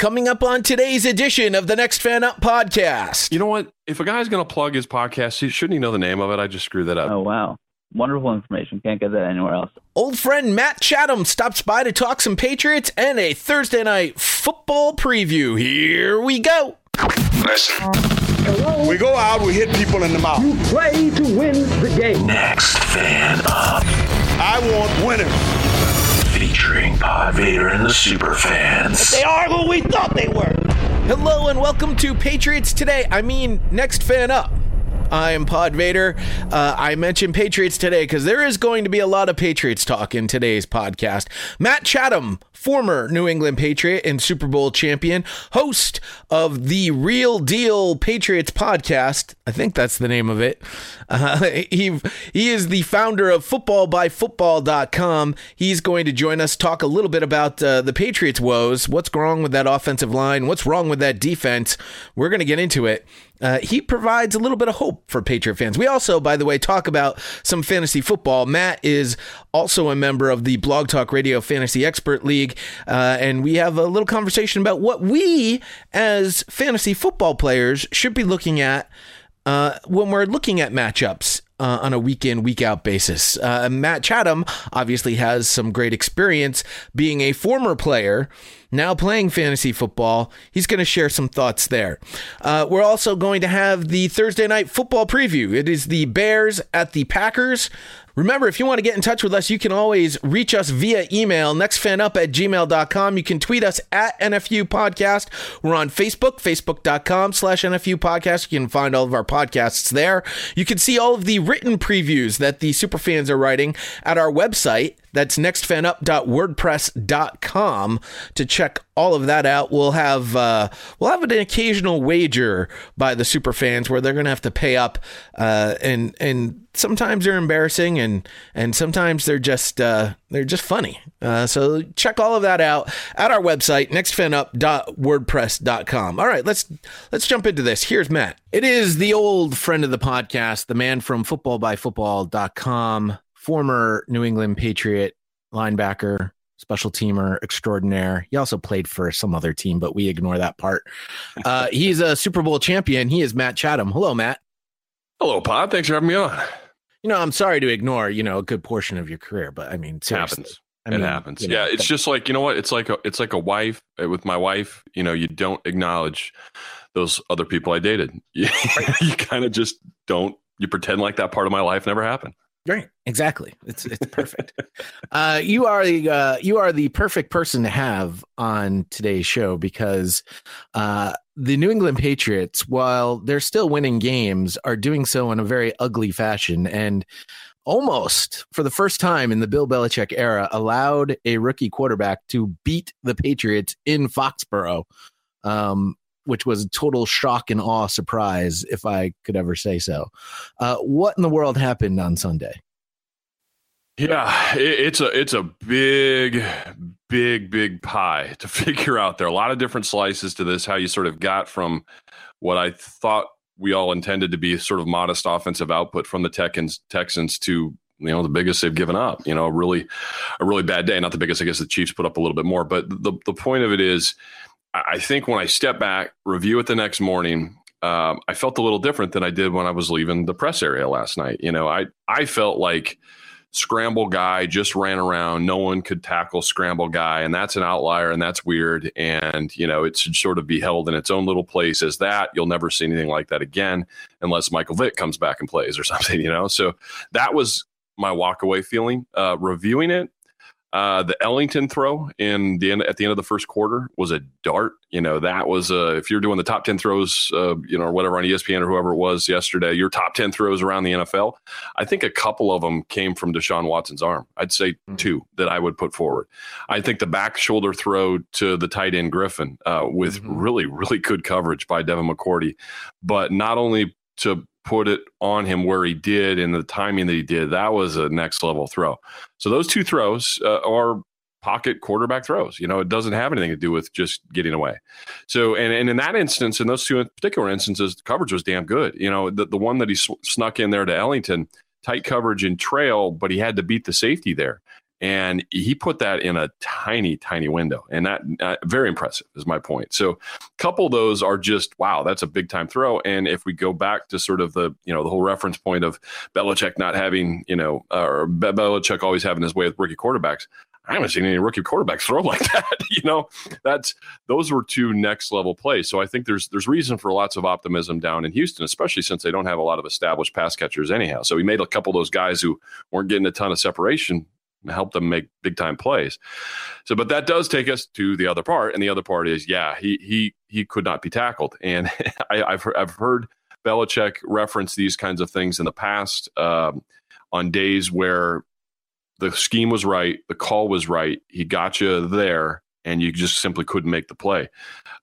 Coming up on today's edition of the Next Fan Up podcast. You know what? If a guy's going to plug his podcast, shouldn't he know the name of it? I just screwed that up. Oh, wow. Wonderful information. Can't get that anywhere else. Old friend Matt Chatham stops by to talk some Patriots and a Thursday night football preview. Here we go. Listen. Hello? We go out, we hit people in the mouth. You play to win the game. Next Fan Up. I want winners. Featuring Pod Vader and the Super Fans. They are who we thought they were. Hello and welcome to Patriots Today. I mean, Next Fan Up. I am Pod Vader. Uh, I mentioned Patriots today because there is going to be a lot of Patriots talk in today's podcast. Matt Chatham, former New England Patriot and Super Bowl champion, host of the Real Deal Patriots podcast. I think that's the name of it. Uh, he, he is the founder of footballbyfootball.com. He's going to join us, talk a little bit about uh, the Patriots' woes. What's wrong with that offensive line? What's wrong with that defense? We're going to get into it. Uh, he provides a little bit of hope for Patriot fans. We also, by the way, talk about some fantasy football. Matt is also a member of the Blog Talk Radio Fantasy Expert League, uh, and we have a little conversation about what we as fantasy football players should be looking at uh, when we're looking at matchups. Uh, on a week in, week out basis. Uh, Matt Chatham obviously has some great experience being a former player now playing fantasy football. He's going to share some thoughts there. Uh, we're also going to have the Thursday night football preview. It is the Bears at the Packers. Remember, if you want to get in touch with us, you can always reach us via email, nextfanup at gmail.com. You can tweet us at NFU Podcast. We're on Facebook, facebook.com slash NFU Podcast. You can find all of our podcasts there. You can see all of the written previews that the superfans are writing at our website, that's nextfanup.wordpress.com to check all of that out. We'll have uh, we'll have an occasional wager by the super fans where they're going to have to pay up, uh, and and sometimes they're embarrassing and and sometimes they're just uh, they're just funny. Uh, so check all of that out at our website nextfanup.wordpress.com. All right, let's let's jump into this. Here's Matt. It is the old friend of the podcast, the man from footballbyfootball.com former New England Patriot linebacker, special teamer extraordinaire. He also played for some other team, but we ignore that part. Uh, he's a Super Bowl champion. He is Matt Chatham. Hello, Matt. Hello, Pod. Thanks for having me on. You know, I'm sorry to ignore, you know, a good portion of your career, but I mean, it happens. I mean, it happens. You know, yeah, it's just like you know what? It's like a it's like a wife uh, with my wife. You know, you don't acknowledge those other people I dated. you kind of just don't. You pretend like that part of my life never happened. Right, exactly. It's it's perfect. uh, you are the uh, you are the perfect person to have on today's show because uh, the New England Patriots, while they're still winning games, are doing so in a very ugly fashion and almost for the first time in the Bill Belichick era allowed a rookie quarterback to beat the Patriots in Foxborough. Um, which was a total shock and awe surprise, if I could ever say so. Uh, what in the world happened on Sunday? Yeah, it's a it's a big, big, big pie to figure out. There are a lot of different slices to this. How you sort of got from what I thought we all intended to be sort of modest offensive output from the Texans Texans to you know the biggest they've given up. You know, a really a really bad day. Not the biggest. I guess the Chiefs put up a little bit more, but the the point of it is I think when I step back, review it the next morning, um, I felt a little different than I did when I was leaving the press area last night. You know, I I felt like scramble guy just ran around. No one could tackle scramble guy, and that's an outlier, and that's weird. And you know, it should sort of be held in its own little place as that. You'll never see anything like that again unless Michael Vick comes back and plays or something. You know, so that was my walkaway feeling. Uh, reviewing it, uh, the Ellington throw in the end at the end of the first quarter was a dart. You know that was uh, if you're doing the top ten throws, uh, you know, or whatever on ESPN or whoever it was yesterday, your top ten throws around the NFL. I think a couple of them came from Deshaun Watson's arm. I'd say mm-hmm. two that I would put forward. I think the back shoulder throw to the tight end Griffin uh, with mm-hmm. really really good coverage by Devin McCourty, but not only to put it on him where he did and the timing that he did, that was a next level throw. So those two throws uh, are pocket quarterback throws. You know, it doesn't have anything to do with just getting away. So, and, and in that instance, in those two particular instances, the coverage was damn good. You know, the, the one that he snuck in there to Ellington, tight coverage and trail, but he had to beat the safety there. And he put that in a tiny, tiny window. And that uh, very impressive is my point. So a couple of those are just, wow, that's a big time throw. And if we go back to sort of the, you know, the whole reference point of Belichick not having, you know, uh, or Belichick always having his way with rookie quarterbacks, I haven't seen any rookie quarterbacks throw like that. you know, that's those were two next level plays. So I think there's there's reason for lots of optimism down in Houston, especially since they don't have a lot of established pass catchers anyhow. So he made a couple of those guys who weren't getting a ton of separation help them make big time plays. So, but that does take us to the other part, and the other part is, yeah, he he he could not be tackled, and I, have I've heard Belichick reference these kinds of things in the past um, on days where the scheme was right, the call was right, he got you there, and you just simply couldn't make the play.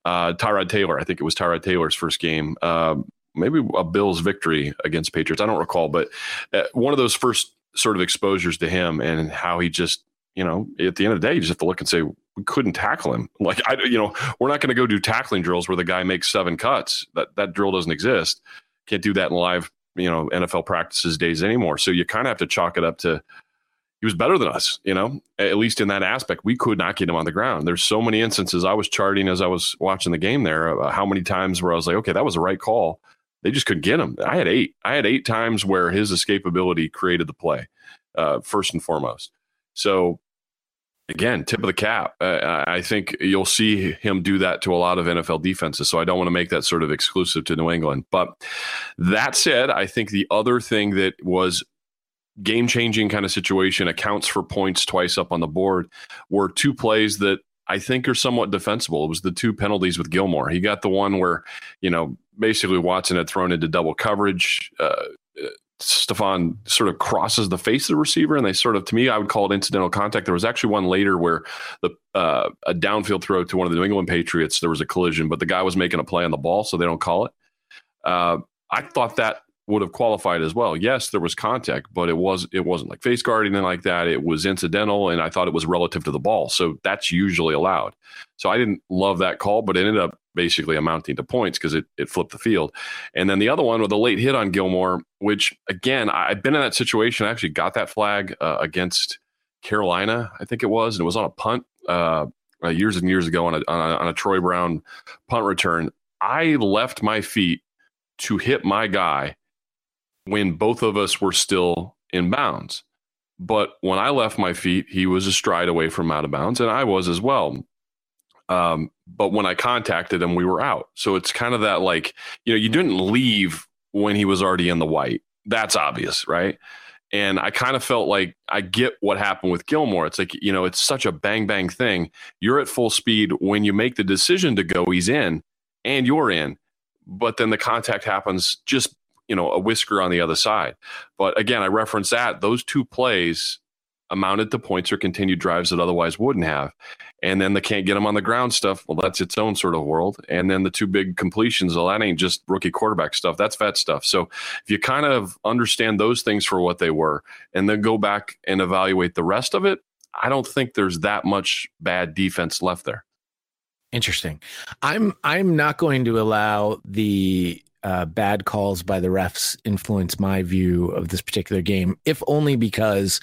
Uh, Tyrod Taylor, I think it was Tyrod Taylor's first game. Um, maybe a Bills victory against Patriots. I don't recall, but uh, one of those first sort of exposures to him and how he just, you know, at the end of the day, you just have to look and say, we couldn't tackle him. Like, I, you know, we're not going to go do tackling drills where the guy makes seven cuts. That, that drill doesn't exist. Can't do that in live, you know, NFL practices days anymore. So you kind of have to chalk it up to, he was better than us, you know, at least in that aspect. We could not get him on the ground. There's so many instances I was charting as I was watching the game there, uh, how many times where I was like, okay, that was the right call. They just couldn't get him. I had eight. I had eight times where his escapability created the play, uh, first and foremost. So, again, tip of the cap. Uh, I think you'll see him do that to a lot of NFL defenses. So I don't want to make that sort of exclusive to New England. But that said, I think the other thing that was game changing kind of situation accounts for points twice up on the board were two plays that I think are somewhat defensible. It was the two penalties with Gilmore. He got the one where, you know, basically Watson had thrown into double coverage. Uh, Stephon sort of crosses the face of the receiver, and they sort of, to me, I would call it incidental contact. There was actually one later where the uh, a downfield throw to one of the New England Patriots, there was a collision, but the guy was making a play on the ball, so they don't call it. Uh, I thought that would have qualified as well. Yes, there was contact, but it was it wasn't like face guard anything like that. It was incidental, and I thought it was relative to the ball, so that's usually allowed. So I didn't love that call, but it ended up basically amounting to points because it it flipped the field. And then the other one with a late hit on Gilmore, which again I've been in that situation. I actually got that flag uh, against Carolina, I think it was, and it was on a punt uh, years and years ago on a, on a on a Troy Brown punt return. I left my feet to hit my guy when both of us were still in bounds. But when I left my feet, he was a stride away from out of bounds, and I was as well. Um, but when I contacted him, we were out. So it's kind of that like, you know, you didn't leave when he was already in the white. That's obvious, right? And I kind of felt like I get what happened with Gilmore. It's like, you know, it's such a bang bang thing. You're at full speed. When you make the decision to go, he's in and you're in. But then the contact happens just you know a whisker on the other side. But again, I reference that those two plays amounted to points or continued drives that otherwise wouldn't have. And then the can't get them on the ground stuff. Well, that's its own sort of world. And then the two big completions, well, that ain't just rookie quarterback stuff. That's vet stuff. So if you kind of understand those things for what they were and then go back and evaluate the rest of it, I don't think there's that much bad defense left there. Interesting. I'm I'm not going to allow the uh, bad calls by the refs influence my view of this particular game, if only because,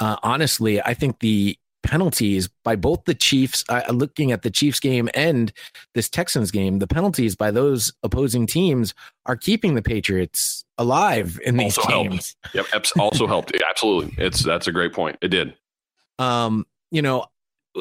uh, honestly, I think the penalties by both the Chiefs, uh, looking at the Chiefs game and this Texans game, the penalties by those opposing teams are keeping the Patriots alive in these also games. Helped. Yep, also helped. Absolutely, it's that's a great point. It did. Um, you know,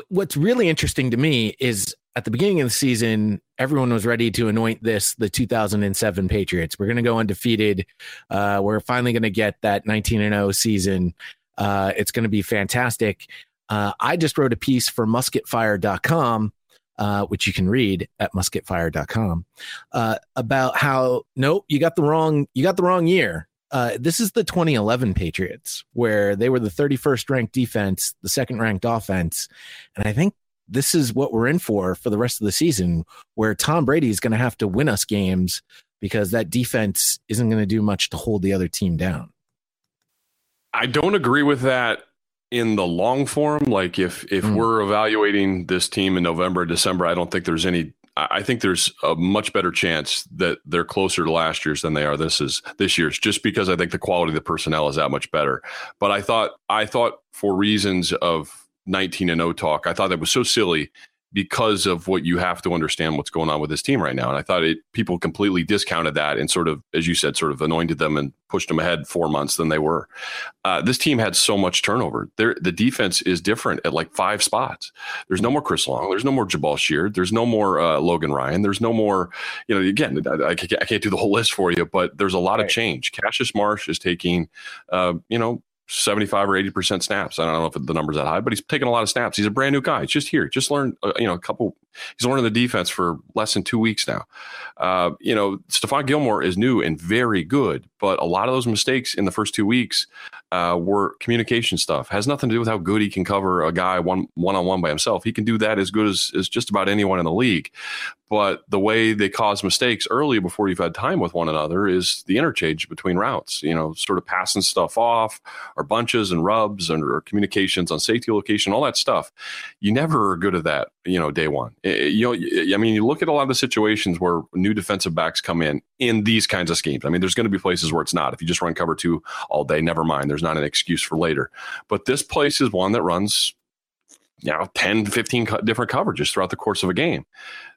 what's really interesting to me is at the beginning of the season, everyone was ready to anoint this the 2007 Patriots. We're going to go undefeated. Uh, we're finally going to get that 19 and 0 season. Uh, it's going to be fantastic. Uh, I just wrote a piece for musketfire.com, uh, which you can read at musketfire.com, uh, about how nope, you got the wrong you got the wrong year. Uh, this is the 2011 Patriots, where they were the 31st ranked defense, the second ranked offense, and I think this is what we're in for for the rest of the season, where Tom Brady is going to have to win us games because that defense isn't going to do much to hold the other team down. I don't agree with that in the long form. Like if if mm. we're evaluating this team in November, December, I don't think there's any I I think there's a much better chance that they're closer to last year's than they are this is this year's, just because I think the quality of the personnel is that much better. But I thought I thought for reasons of 19 and 0 talk, I thought that was so silly because of what you have to understand what's going on with this team right now. And I thought it people completely discounted that and sort of, as you said, sort of anointed them and pushed them ahead four months than they were. Uh, this team had so much turnover. There, the defense is different at like five spots. There's no more Chris Long. There's no more Jabaal Sheard. There's no more uh, Logan Ryan. There's no more, you know, again, I, I, can't, I, can't, do the whole list for you, but there's a lot right. of change. Cassius Marsh is taking, uh, you know, 75 or 80% snaps. I don't know if the number's that high, but he's taking a lot of snaps. He's a brand new guy. He's just here. Just learned, uh, you know, a couple, he's learning the defense for less than two weeks now. Uh, you know, Stephon Gilmore is new and very good, but a lot of those mistakes in the first two weeks uh, were communication stuff. Has nothing to do with how good he can cover a guy one one on one by himself. He can do that as good as, as just about anyone in the league. But the way they cause mistakes early before you've had time with one another is the interchange between routes. You know, sort of passing stuff off, or bunches and rubs, and or communications on safety location, all that stuff. You never are good at that. You know, day one. It, you know, I mean, you look at a lot of the situations where new defensive backs come in in these kinds of schemes. I mean, there's going to be places where it's not. If you just run cover two all day, never mind. There's not an excuse for later. But this place is one that runs you know 10 15 different coverages throughout the course of a game.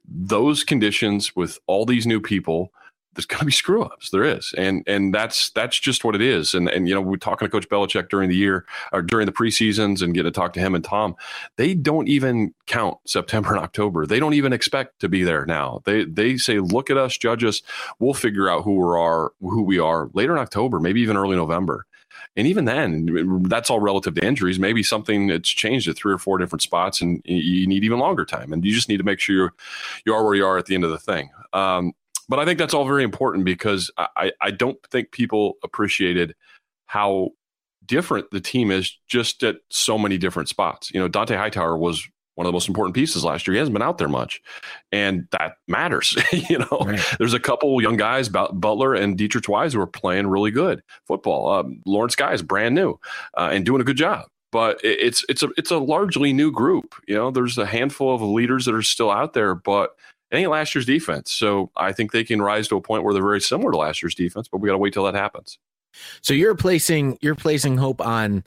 Those conditions with all these new people there's going to be screw ups there is. And and that's that's just what it is. And and you know we're talking to coach Belichick during the year or during the preseasons and getting to talk to him and Tom. They don't even count September and October. They don't even expect to be there now. They they say look at us judge us. We'll figure out who we are who we are later in October maybe even early November and even then, that's all relative to injuries. Maybe something that's changed at three or four different spots, and you need even longer time. And you just need to make sure you're, you are where you are at the end of the thing. Um, but I think that's all very important because I, I don't think people appreciated how different the team is just at so many different spots. You know, Dont'a Hightower was one of the most important pieces last year. He hasn't been out there much, and that matters. you know, right. there's a couple young guys, Butler and Deatrich Wise, who are playing really good football. Um, Lawrence Guy is brand new uh, and doing a good job. But it's it's a it's a largely new group. You know, there's a handful of leaders that are still out there, but it ain't last year's defense. So I think they can rise to a point where they're very similar to last year's defense, but we got to wait till that happens. So you're placing you're placing hope on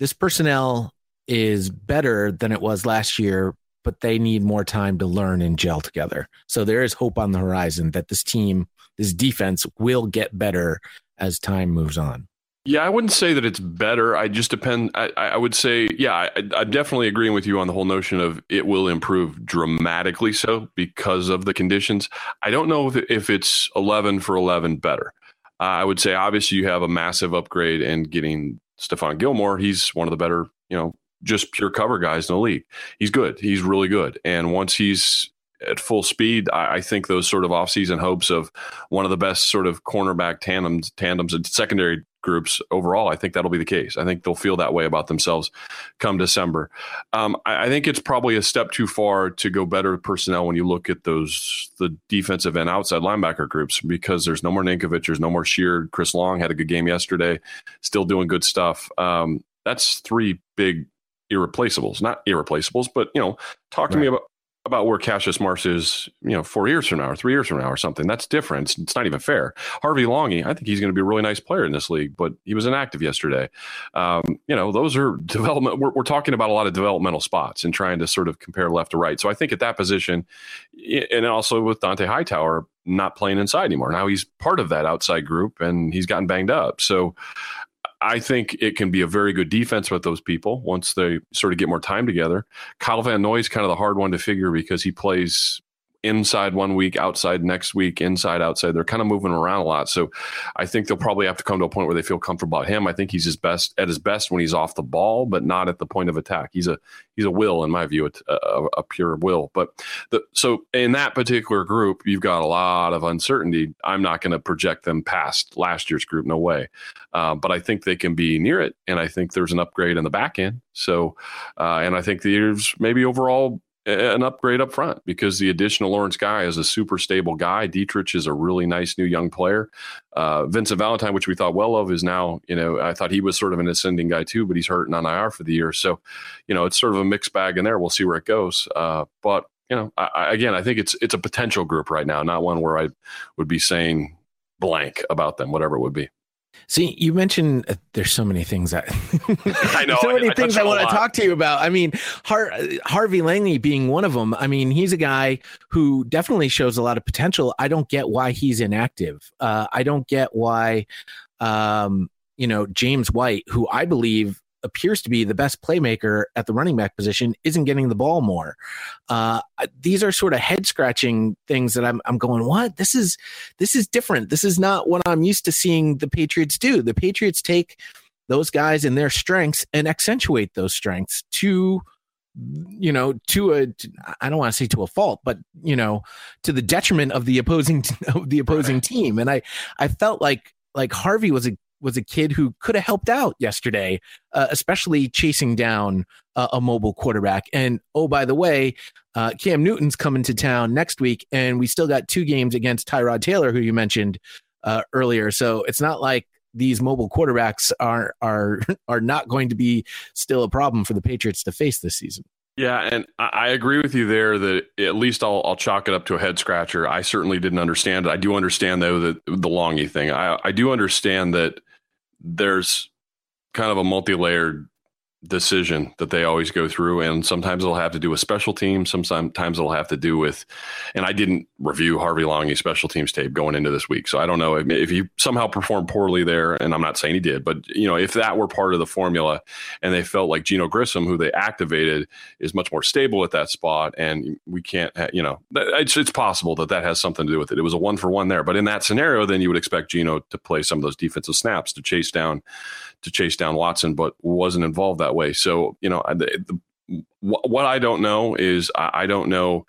this personnel is better than it was last year, but they need more time to learn and gel together. So there is hope on the horizon that this team, this defense will get better as time moves on. Yeah, I wouldn't say that it's better. I just depend. I, I would say, yeah, I, I'm definitely agreeing with you on the whole notion of it will improve dramatically so because of the conditions. I don't know if, if it's 11 for 11 better. Uh, I would say, obviously, you have a massive upgrade in getting Stephon Gilmore. He's one of the better, you know, just pure cover guys in the league. He's good. He's really good. And once he's at full speed, I, I, think those sort of offseason hopes of one of the best sort of cornerback tandems, tandems and secondary groups overall, I think that'll be the case. I think they'll feel that way about themselves come December. Um, I, I, think it's probably a step too far to go better personnel when you look at those the defensive and outside linebacker groups because there's no more Ninkovich, there's no more Sheard. Chris Long had a good game yesterday, still doing good stuff. Um, that's three big irreplaceables, not irreplaceables, but you know, talk to right. me about about where Cassius Marsh is, you know, four years from now or three years from now or something. That's different. It's not even fair. Harvey Langi, I think he's going to be a really nice player in this league, but he was inactive yesterday. Um, you know, those are development. We're, we're, talking about a lot of developmental spots and trying to sort of compare left to right. So I think at that position, and also with Dont'a Hightower not playing inside anymore. Now he's part of that outside group and he's gotten banged up. So I think it can be a very good defense with those people once they sort of get more time together. Kyle Van Noy is kind of the hard one to figure because he plays inside one week, outside next week, inside, outside. They're kind of moving around a lot. So I think they'll probably have to come to a point where they feel comfortable about him. I think he's his best at his best when he's off the ball, but not at the point of attack. He's a he's a will in my view, a, a, a pure will. But the, so in that particular group, you've got a lot of uncertainty. I'm not going to project them past last year's group, no way. Uh, but I think they can be near it, and I think there's an upgrade in the back end. So, uh, and I think there's maybe overall an upgrade up front because the additional Lawrence Guy is a super stable guy. Deatrich is a really nice new young player. Uh, Vincent Valentine, which we thought well of, is now, you know, I thought he was sort of an ascending guy too, but he's hurting on IR for the year. So, you know, it's sort of a mixed bag in there. We'll see where it goes. Uh, but you know, I, I, again, I think it's it's a potential group right now, not one where I would be saying blank about them, whatever it would be. See, you mentioned uh, there's so many things that I know, so many I, things I, want to talk to you about. I mean, Har- Harvey Langley being one of them. I mean, he's a guy who definitely shows a lot of potential. I don't get why he's inactive. Uh, I don't get why, um, you know, James White, who I believe appears to be the best playmaker at the running back position isn't getting the ball more. Uh, these are sort of head scratching things that I'm, I'm going, what? This is, this is different. This is not what I'm used to seeing the Patriots do. The Patriots take those guys and their strengths and accentuate those strengths to, you know, to a, I don't want to say to a fault, but you know, to the detriment of the opposing, of the opposing right. team. And I, I felt like, like Harvey was a was a kid who could have helped out yesterday, uh, especially chasing down uh, a mobile quarterback. And oh, by the way, uh, Cam Newton's coming to town next week, and we still got two games against Tyrod Taylor, who you mentioned uh, earlier. So it's not like these mobile quarterbacks are are are not going to be still a problem for the Patriots to face this season. Yeah, and I agree with you there that at least I'll, I'll chalk it up to a head scratcher. I certainly didn't understand it. I do understand though that the Langi thing. I I do understand that there's kind of a multi-layered decision that they always go through and sometimes it'll have to do with special teams sometimes it'll have to do with and i didn't review harvey Langi special teams tape going into this week so i don't know if, if he somehow performed poorly there and i'm not saying he did but you know if that were part of the formula and they felt like Geneo Grissom who they activated is much more stable at that spot and we can't you know it's, it's possible that that has something to do with it. It was a one for one there but in that scenario then you would expect Geneo to play some of those defensive snaps to chase down to chase down Watson, but wasn't involved that way. So, you know, the, the, what I don't know is I don't know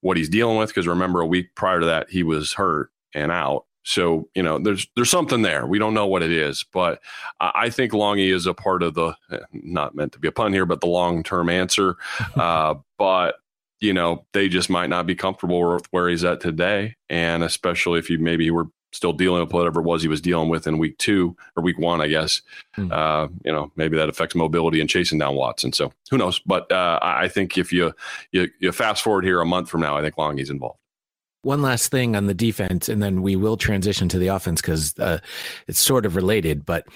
what he's dealing with because remember a week prior to that he was hurt and out. So you know, there's there's something there. We don't know what it is, but I think Langi is a part of the eh, not meant to be a pun here, but the long term answer. uh, but you know, they just might not be comfortable with where he's at today, and especially if you maybe were still dealing with whatever it was he was dealing with in week two or week one, I guess. Mm. Uh, you know, maybe that affects mobility and chasing down Watson. So who knows? But uh, I think if you, you, you fast forward here a month from now, I think Langi's involved. One last thing on the defense, and then we will transition to the offense because uh, it's sort of related. But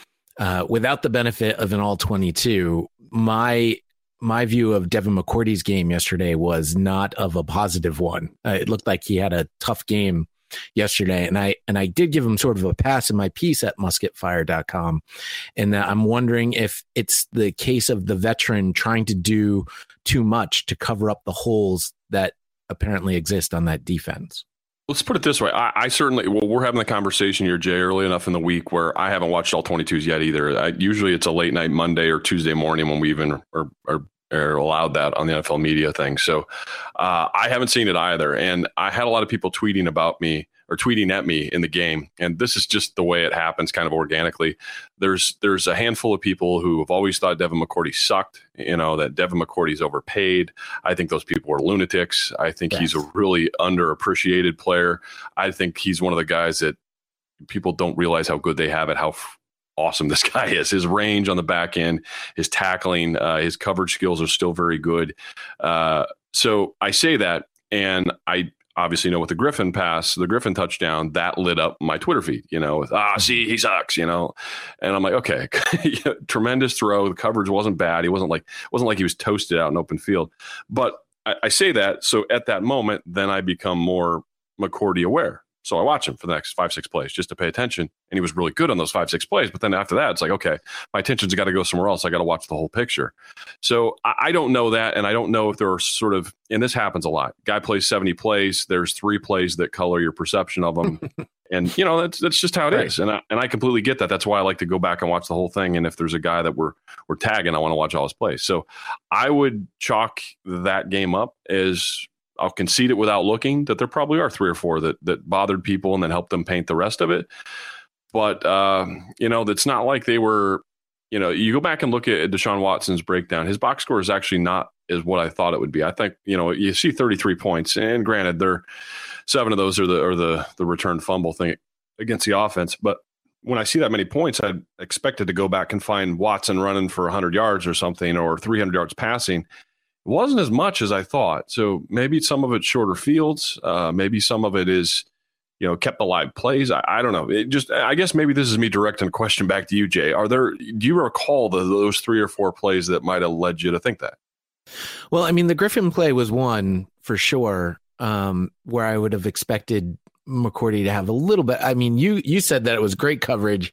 uh, without the benefit of an all twenty-two, my my view of Devin McCourty's game yesterday was not of a positive one. Uh, it looked like he had a tough game yesterday and I and I did give him sort of a pass in my piece at musketfire.com and I'm wondering if it's the case of the veteran trying to do too much to cover up the holes that apparently exist on that defense. Let's put it this way. I, I, certainly, well, we're having the conversation here, Jay, early enough in the week where I haven't watched all 22s yet either. I, usually it's a late night Monday or Tuesday morning when we even are, are or allowed that on the NFL media thing. So uh, I haven't seen it either. And I had a lot of people tweeting about me or tweeting at me in the game. And this is just the way it happens kind of organically. There's there's a handful of people who have always thought Devin McCourty sucked, you know, that Devin McCourty's overpaid. I think those people are lunatics. I think yes. he's a really underappreciated player. I think he's one of the guys that people don't realize how good they have it, how awesome this guy is. His range on the back end, his tackling, uh, his coverage skills are still very good. Uh, so I say that, and I obviously know with the Griffin pass, the Griffin touchdown, that lit up my Twitter feed. You know, with ah, see, he sucks. You know, and I'm like, okay, tremendous throw. The coverage wasn't bad. He wasn't like wasn't like he was toasted out in open field. But I, I say that so at that moment, then I become more McCourty aware. So I watch him for the next five, six plays just to pay attention. And he was really good on those five, six plays. But then after that, it's like, okay, my attention's got to go somewhere else. I got to watch the whole picture. So I, I, don't know that. And I don't know if there are sort of, and this happens a lot. Guy plays 70 plays. There's three plays that color your perception of them. and, you know, that's, that's just how it right. is. And I, and I completely get that. That's why I like to go back and watch the whole thing. And if there's a guy that we're, we're tagging, I want to watch all his plays. So I would chalk that game up as I'll concede it without looking that there probably are three or four that that bothered people and then helped them paint the rest of it. But uh, you know, it's not like they were. You know, you go back and look at Deshaun Watson's breakdown. His box score is actually not is what I thought it would be. I think you know you see 33 points, and granted, there seven of those are the are the the return fumble thing against the offense, but when I see that many points, I expected to go back and find Watson running for 100 yards or something or 300 yards passing wasn't as much as I thought. So maybe some of it's shorter fields. Uh, maybe some of it is, you know, kept alive plays. I, I, don't know. It just, I guess maybe this is me directing a question back to you, Jay. Are there, do you recall the, those three or four plays that might have led you to think that? Well, I mean, the Griffin play was one for sure, um, where I would have expected McCourty to have a little bit. I mean, you you said that it was great coverage.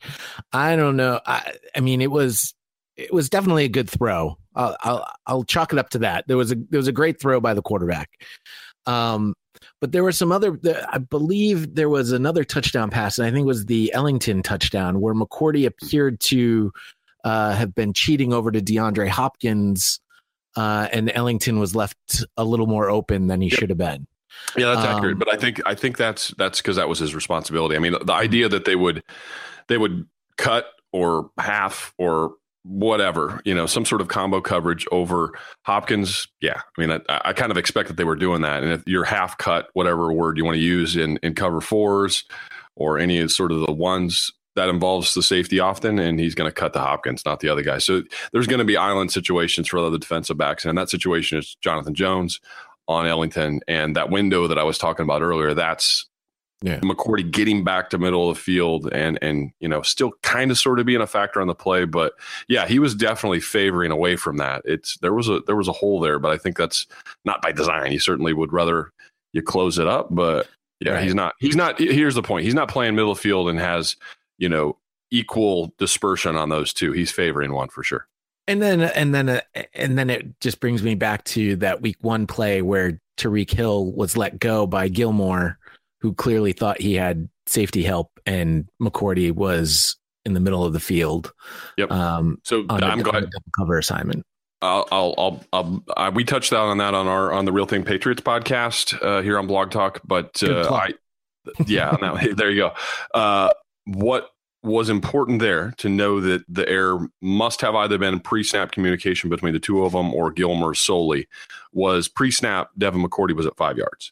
I don't know. I, I mean, it was it was definitely a good throw. I'll, I'll, I'll chalk it up to that. There was a there was a great throw by the quarterback. Um, but there were some other. I believe there was another touchdown pass, and I think it was the Ellington touchdown where McCourty appeared to uh, have been cheating over to DeAndre Hopkins, uh, and Ellington was left a little more open than he yep. should have been. Yeah, that's um, accurate. But I think I think that's that's because that was his responsibility. I mean, the idea that they would they would cut or half or whatever, you know, some sort of combo coverage over Hopkins. Yeah. I mean, I, I, kind of expect that they were doing that. And if you're half cut, whatever word you want to use in, in cover fours or any sort of the ones that involves the safety often, and he's going to cut the Hopkins, not the other guy. So there's going to be island situations for other defensive backs. And that situation is Jonathan Jones on Ellington. And that window that I was talking about earlier, that's yeah. McCourty getting back to middle of the field and and you know still kind of sort of being a factor on the play, but yeah, he was definitely favoring away from that. It's there was a there was a hole there, but I think that's not by design. You certainly would rather you close it up, but yeah, right. he's not he's not. Here's the point: he's not playing middle field and has you know equal dispersion on those two. He's favoring one for sure. And then and then uh, and then it just brings me back to that week one play where Tyreek Hill was let go by Gilmore who clearly thought he had safety help, and McCourty was in the middle of the field. Yep. Um, so I'm going cover assignment. I'll, I'll, I'll, I'll I, we touched on that on our on the Real Thing Patriots podcast uh, here on Blog Talk, but uh, I, yeah, there you go. Uh, what was important there to know that the error must have either been pre-snap communication between the two of them or Gilmore solely was pre-snap. Devin McCourty was at five yards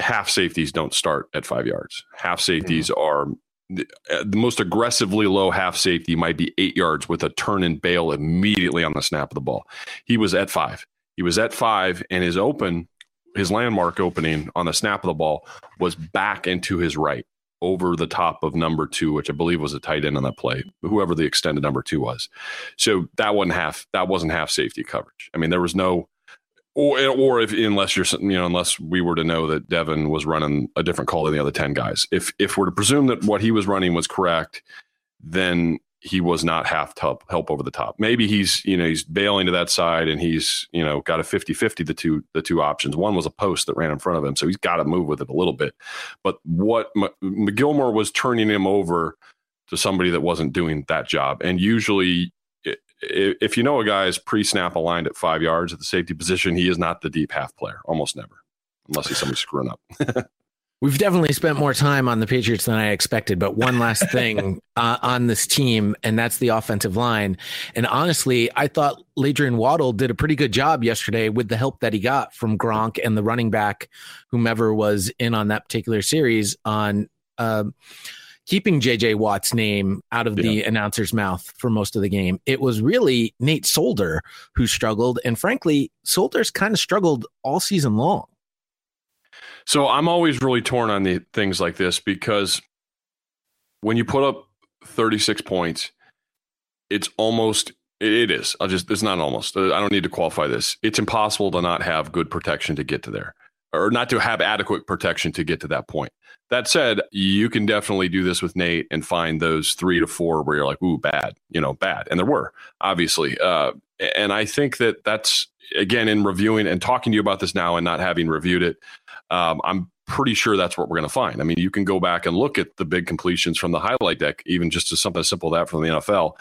half safeties don't start at five yards. Half safeties mm-hmm. are the, uh, the, most aggressively low half safety might be eight yards with a turn and bail immediately on the snap of the ball. He was at five. He was at five, and his open, his landmark opening on the snap of the ball was back into his right over the top of number two, which I believe was a tight end on that play, whoever the extended number two was. So that wasn't half. That wasn't half safety coverage. I mean, there was no or eh, or if unless you're you know unless we were to know that Devin was running a different call than the other ten guys. If if we're to presume that what he was running was correct, then he was not half help help over the top. Maybe he's you know he's bailing to that side and he's you know got a 50-50 the two the two options. One was a post that ran in front of him, so he's got to move with it a little bit. But what McGilmore was turning him over to somebody that wasn't doing that job, and usually if you know a guy is pre-snap aligned at five yards at the safety position, he is not the deep half player, almost never, unless he's somebody screwing up. We've definitely spent more time on the Patriots than I expected, but one last thing uh, on this team, and that's the offensive line. And honestly, I thought LaAdrian Waddle did a pretty good job yesterday with the help that he got from Gronk and the running back, whomever was in on that particular series on. Uh, keeping JJ Watt's name out of yeah. the announcer's mouth for most of the game. It was really Nate Solder who struggled. And frankly, Solder's kind of struggled all season long. So I'm always really torn on the things like this because when you put up 36 points, it's almost it is. I'll just it's not almost. I don't need to qualify this. It's impossible to not have good protection to get to there or not to have adequate protection to get to that point. That said, you can definitely do this with Nate and find those three to four where you're like, ooh, bad, you know, bad. And there were, obviously. Uh, and I think that that's, again, in reviewing and talking to you about this now and not having reviewed it, um, I'm pretty sure that's what we're going to find. I mean, you can go back and look at the big completions from the highlight deck, even just as something as simple that from the NFL.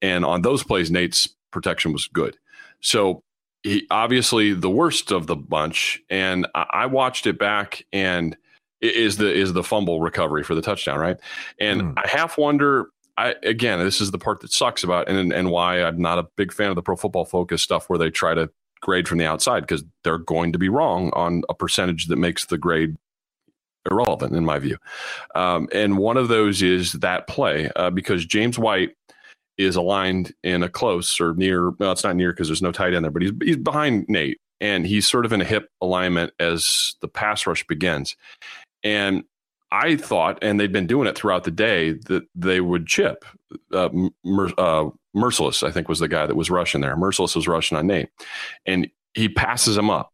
And on those plays, Nate's protection was good. So he obviously the worst of the bunch. And I watched it back and is the is the fumble recovery for the touchdown, right? And mm. I half wonder. I again, this is the part that sucks about and and why I'm not a big fan of the Pro Football Focus stuff where they try to grade from the outside because they're going to be wrong on a percentage that makes the grade irrelevant in my view. Um, and one of those is that play uh, because James White is aligned in a close or near. Well, it's not near because there's no tight end there, but he's he's behind Nate and he's sort of in a hip alignment as the pass rush begins. And I thought, and they'd been doing it throughout the day, that they would chip. Uh, Mer- uh, Mercilus, I think, was the guy that was rushing there. Mercilus was rushing on Nate, and he passes him up.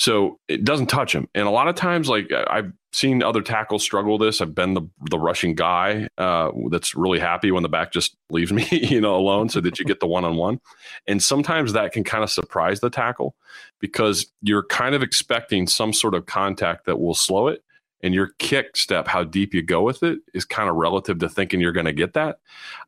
So it doesn't touch him. And a lot of times, like I've seen other tackles struggle this. I've been the the rushing guy uh, that's really happy when the back just leaves me, you know, alone, so that you get the one on one. And sometimes that can kind of surprise the tackle because you're kind of expecting some sort of contact that will slow it. And your kick step, how deep you go with it, is kind of relative to thinking you're going to get that.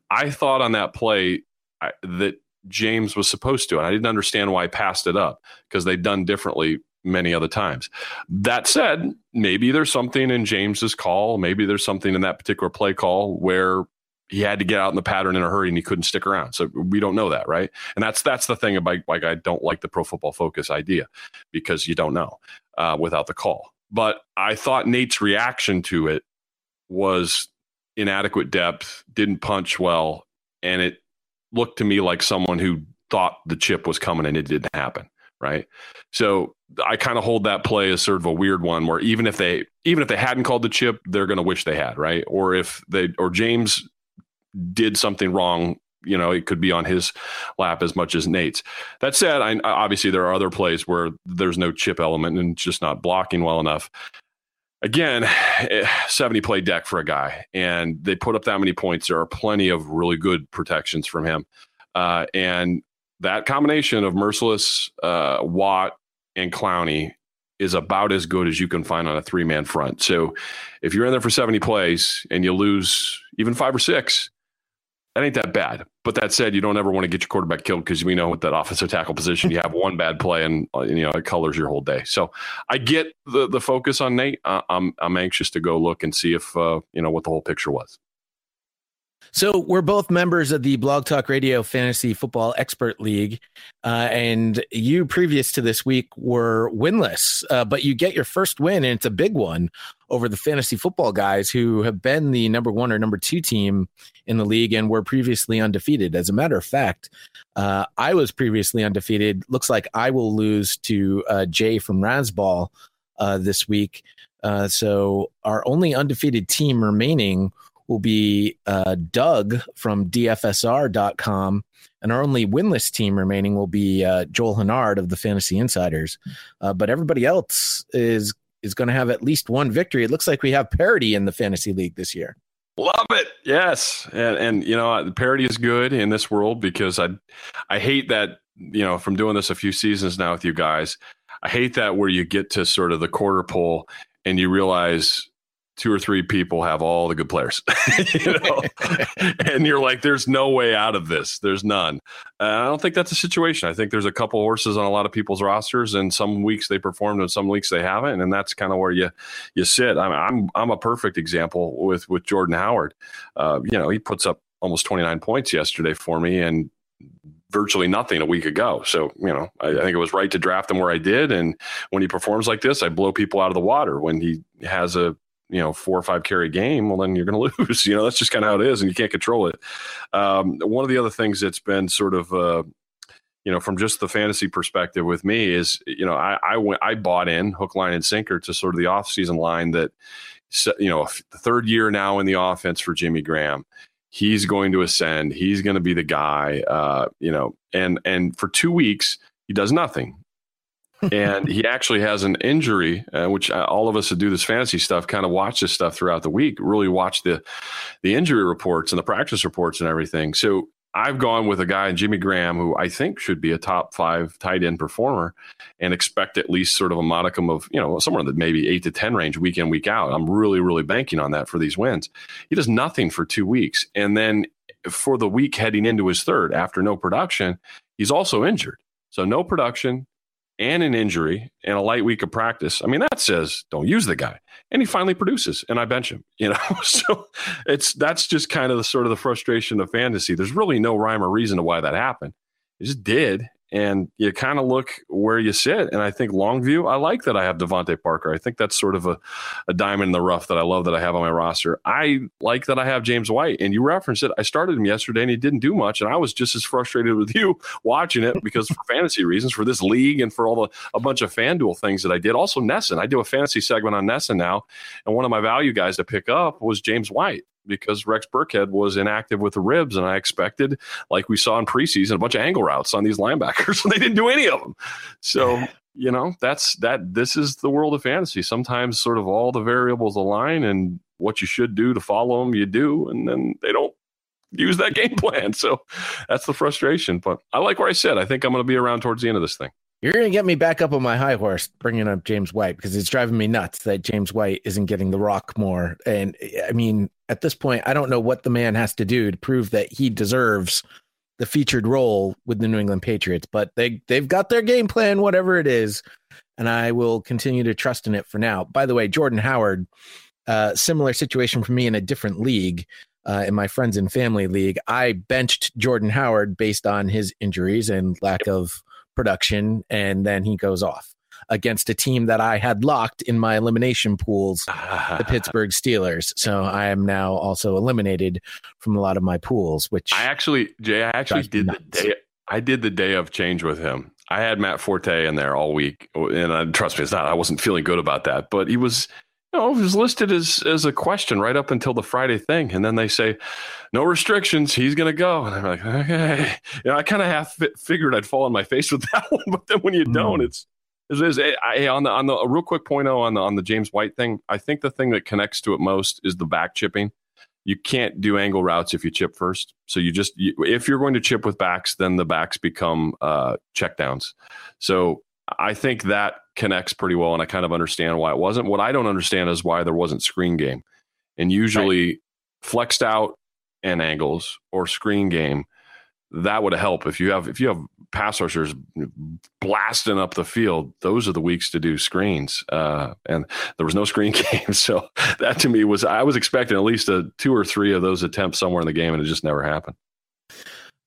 I thought on that play I, that James was supposed to, and I didn't understand why I passed it up because they'd done differently many other times. That said, maybe there's something in James's call, maybe there's something in that particular play call where he had to get out in the pattern in a hurry and he couldn't stick around. So we don't know that, right? And that's that's the thing about like I don't like the pro football focus idea because you don't know uh, without the call. But I thought Nate's reaction to it was inadequate depth, didn't punch well, and it looked to me like someone who thought the chip was coming and it didn't happen. Right. So I kind of hold that play as sort of a weird one where even if they even if they hadn't called the chip, they're going to wish they had, right? Or if they or James did something wrong, you know, it could be on his lap as much as Nate's. That said, I, obviously there are other plays where there's no chip element and just not blocking well enough. Again, 70 play deck for a guy, and they put up that many points. There are plenty of really good protections from him. Uh, and that combination of Mercilus uh, Watt, and Clowney is about as good as you can find on a three man front. So if you're in there for 70 plays and you lose even five or six, that ain't that bad. But that said, you don't ever want to get your quarterback killed because we know with that offensive tackle position, you have one bad play and uh, you know it colors your whole day. So I get the the focus on Nate. I'm I'm anxious to go look and see if uh, you know what the whole picture was. So we're both members of the Blog Talk Radio Fantasy Football Expert League, uh, and you previous to this week were winless, uh, but you get your first win, and it's a big one over the fantasy football guys who have been the number one or number two team in the league and were previously undefeated. As a matter of fact, uh, I was previously undefeated. Looks like I will lose to uh, Jay from Razzball uh, this week. Uh, so our only undefeated team remaining will be uh, Doug from DFSR.com. And our only winless team remaining will be uh, Joel Hennard of the Fantasy Insiders. Uh, but everybody else is is going to have at least one victory. It looks like we have parity in the fantasy league this year. Love it. Yes. And, and you know, parity is good in this world because I, I hate that, you know, from doing this a few seasons now with you guys, I hate that where you get to sort of the quarter pole and you realize two or three people have all the good players, you know, and you're like, there's no way out of this. There's none. I don't think that's a situation. I think there's a couple horses on a lot of people's rosters, and some weeks they performed, and some weeks they haven't, and that's kind of where you you sit. I'm I'm I'm a perfect example with with Jordan Howard. Uh, you know, he puts up almost 29 points yesterday for me, and virtually nothing a week ago. So, you know, I, I, think it was right to draft him where I did. And when he performs like this, I blow people out of the water. When he has a you know four or five carry game, well then you're going to lose. You know that's just kind of how it is, and you can't control it. Um, one of the other things that's been sort of uh, you know from just the fantasy perspective with me is you know I I went I bought in hook line and sinker to sort of the off season line that you know third year now in the offense for Jimmy Graham. He's going to ascend. He's going to be the guy. Uh, you know, and and for two weeks he does nothing and he actually has an injury, uh, which uh, all of us that do this fantasy stuff kind of watch this stuff throughout the week. Really watch the the injury reports and the practice reports and everything. So I've gone with a guy, Jimmy Graham, who I think should be a top five tight end performer, and expect at least sort of a modicum of you know somewhere in the maybe eight to ten range week in week out. I'm really really banking on that for these wins. He does nothing for two weeks, and then for the week heading into his third after no production, he's also injured. So no production, and an injury and a light week of practice, I mean, that says don't use the guy. And he finally produces and I bench him, you know? so it's, that's just kind of the sort of the frustration of fantasy. There's really no rhyme or reason to why that happened. It just did. And you kind of look where you sit. And I think Longview, I like that I have DeVante Parker. I think that's sort of a, a diamond in the rough that I love that I have on my roster. I like that I have James White. And you referenced it. I started him yesterday and he didn't do much. And I was just as frustrated with you watching it because for fantasy reasons, for this league and for all the a bunch of FanDuel things that I did. Also, NESN. I do a fantasy segment on NESN now. And one of my value guys to pick up was James White because Rex Burkhead was inactive with the ribs, and I expected, like we saw in preseason, a bunch of angle routes on these linebackers, and they didn't do any of them. So you know that's that. This is the world of fantasy. Sometimes, sort of all the variables align, and what you should do to follow them, you do, and then they don't use that game plan. So that's the frustration. But I like where I said. I think I'm going to be around towards the end of this thing. You're going to get me back up on my high horse, bringing up James White because it's driving me nuts that James White isn't getting the rock more. And I mean, at this point, I don't know what the man has to do to prove that he deserves the featured role with the New England Patriots. But they they've got their game plan, whatever it is, and I will continue to trust in it for now. By the way, Jordan Howard, uh, similar situation for me in a different league. Uh, in my friends and family league, I benched Jordan Howard based on his injuries and lack of production, and then he goes off against a team that I had locked in my elimination pools, the Pittsburgh Steelers. So I am now also eliminated from a lot of my pools. Which I actually, Jay, I actually did the day. I did the day of change with him. I had Matt Forte in there all week, and uh, trust me, it's not. I wasn't feeling good about that, but he was know, it was listed as as a question right up until the Friday thing, and then they say no restrictions. He's going to go, and I'm like, okay. You know, I kind of half figured I'd fall on my face with that one, but then when you mm. don't, it's it is I, on the on the a real quick point oh, on the on the James White thing. I think the thing that connects to it most is the back chipping. You can't do angle routes if you chip first. So you just you, if you're going to chip with backs, then the backs become uh, checkdowns. So I think that connects pretty well, and I kind of understand why it wasn't. What I don't understand is why there wasn't screen game, and usually right. flexed out and angles or screen game. That would help if you have if you have pass rushers blasting up the field. Those are the weeks to do screens, uh, and there was no screen game. So that to me was I was expecting at least a two or three of those attempts somewhere in the game, and it just never happened.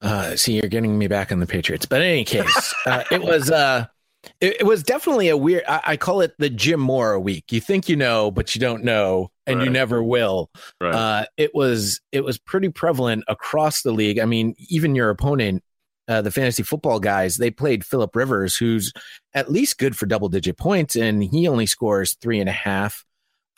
Uh, see, you're getting me back in the Patriots, but in any case, uh, it was. Uh, it, it, was definitely a weird. I, I, call it the Jim Mora week. You think you know, but you don't know, and right. you never will. Right. Uh, it was it was pretty prevalent across the league. I mean, even your opponent, uh, the fantasy football guys, they played Philip Rivers, who's at least good for double digit points, and he only scores three and a half.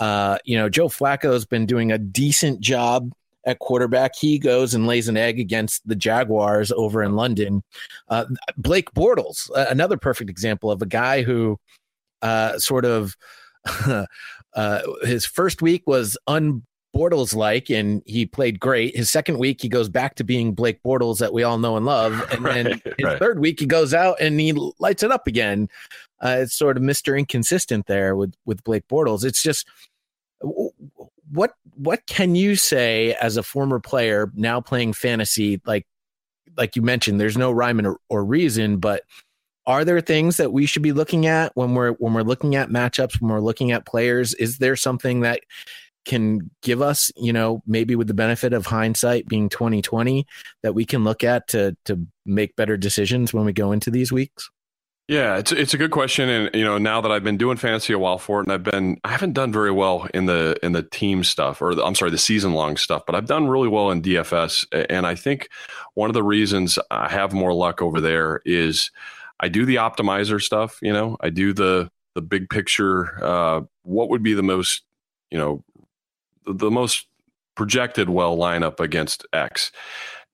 Uh, you know, Joe Flacco's been doing a decent job at quarterback. He goes and lays an egg against the Jaguars over in London. Uh, Blake Bortles, another perfect example of a guy who uh, sort of uh, his first week was un Bortles like, and he played great. His second week, he goes back to being Blake Bortles that we all know and love. And right, then his right. third week, he goes out and he lights it up again. Uh, it's sort of Mr. Inconsistent there with with Blake Bortles. It's just what what can you say as a former player now playing fantasy like like you mentioned there's no rhyme or, or reason but are there things that we should be looking at when we're when we're looking at matchups when we're looking at players? Is there something that can give us you know maybe with the benefit of hindsight being 2020 that we can look at to to make better decisions when we go into these weeks yeah, it's it's a good question, and you know now that I've been doing fantasy a while for it, and I've been I haven't done very well in the in the team stuff, or the, I'm sorry, the season long stuff, but I've done really well in DFS, and I think one of the reasons I have more luck over there is I do the optimizer stuff. You know, I do the the big picture. Uh, what would be the most you know the, the most projected well lineup against X,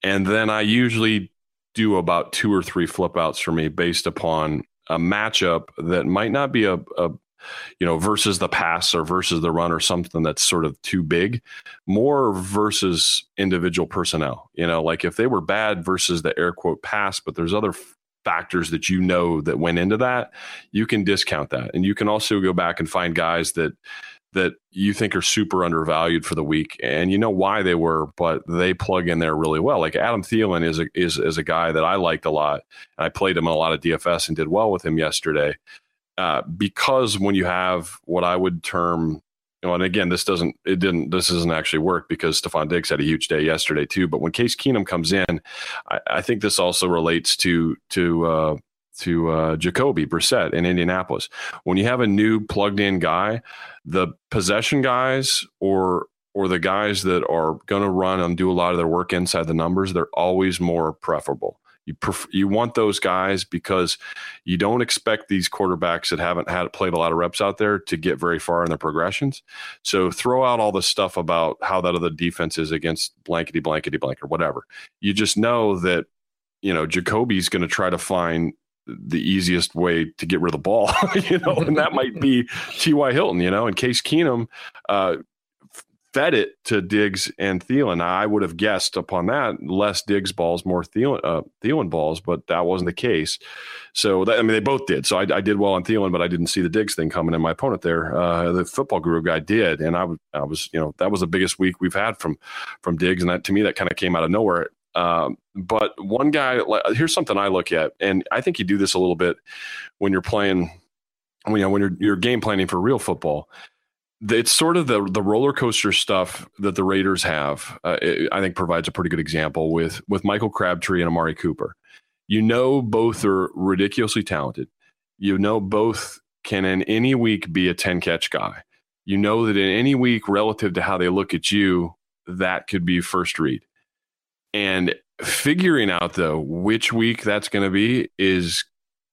and then I usually do about two or three flip outs for me based upon a matchup that might not be a, a you know, versus the pass or versus the run or something that's sort of too big, more versus individual personnel. You know, like if they were bad versus the air quote pass, but there's other factors that you know that went into that, you can discount that. And you can also go back and find guys that that you think are super undervalued for the week, and you know why they were, but they plug in there really well. Like Adam Thielen is a is is a guy that I liked a lot, I played him in a lot of DFS and did well with him yesterday. Uh, because when you have what I would term you know, and again, this doesn't, it didn't, this doesn't actually work because Stefon Diggs had a huge day yesterday too. But when Case Keenum comes in, I, I think this also relates to to uh, to uh, Jacoby Brissett in Indianapolis. When you have a new plugged in guy, the possession guys or or the guys that are going to run and do a lot of their work inside the numbers, they're always more preferable. You pref- you want those guys because you don't expect these quarterbacks that haven't had played a lot of reps out there to get very far in their progressions. So throw out all the stuff about how that other defense is against blankety blankety blank or whatever. You just know that you know Jacoby's going to try to find the easiest way to get rid of the ball, you know, and that might be T.Y. Hilton, you know, in Case Keenum uh, fed it to Diggs and Thielen. I would have guessed upon that less Diggs balls, more Thielen, uh, Thielen balls, but that wasn't the case. So that, I mean, they both did. So I, I, did well on Thielen, but I didn't see the Diggs thing coming. And my opponent there, uh, the football guru guy, did, and I, I was, you know, that was the biggest week we've had from from Diggs, and that to me that kind of came out of nowhere. Um, but one guy, here's something I look at, and I think you do this a little bit when you're playing, when, you know, when you're, you're game planning for real football it's sort of the the roller coaster stuff that the Raiders have. Uh, it, I think provides a pretty good example with with Michael Crabtree and Amari Cooper. You know, both are ridiculously talented. You know, both can in any week be a ten catch guy. You know that in any week, relative to how they look at you, that could be first read. And figuring out though which week that's going to be is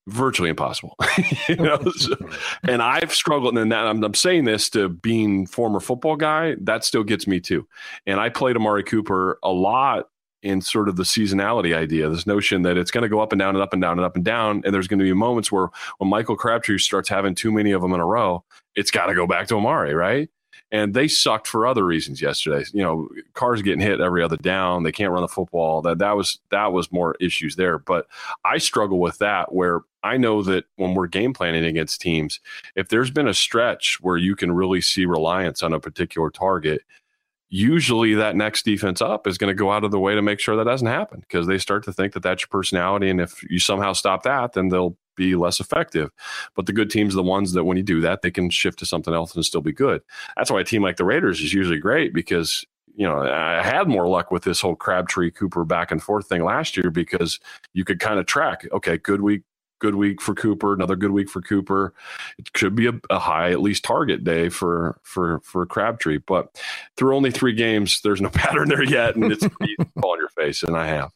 virtually impossible. you know, so, and I've struggled, and that I'm, I'm, saying this to being former football guy. That still gets me too. And I played Amari Cooper a lot in sort of the seasonality idea. This notion that it's going to go up and down and up and down and up and down, and there's going to be moments where when Michael Crabtree starts having too many of them in a row, it's got to go back to Amari, right? And they sucked for other reasons yesterday. You know, Carr's getting hit every other down. They can't run the football. That that was that was more issues there. But I struggle with that where I know that when we're game planning against teams, if there's been a stretch where you can really see reliance on a particular target, usually that next defense up is going to go out of the way to make sure that doesn't happen because they start to think that that's your personality. And if you somehow stop that, then they'll be less effective. But the good teams are the ones that when you do that, they can shift to something else and still be good. That's why a team like the Raiders is usually great because you know, I had more luck with this whole Crabtree Cooper back and forth thing last year because you could kind of track, okay, good week, good week for Cooper, another good week for Cooper. It could be a, a, high, at least target day for for for Crabtree. But through only three games, there's no pattern there yet, and it's fall on your face, and I have.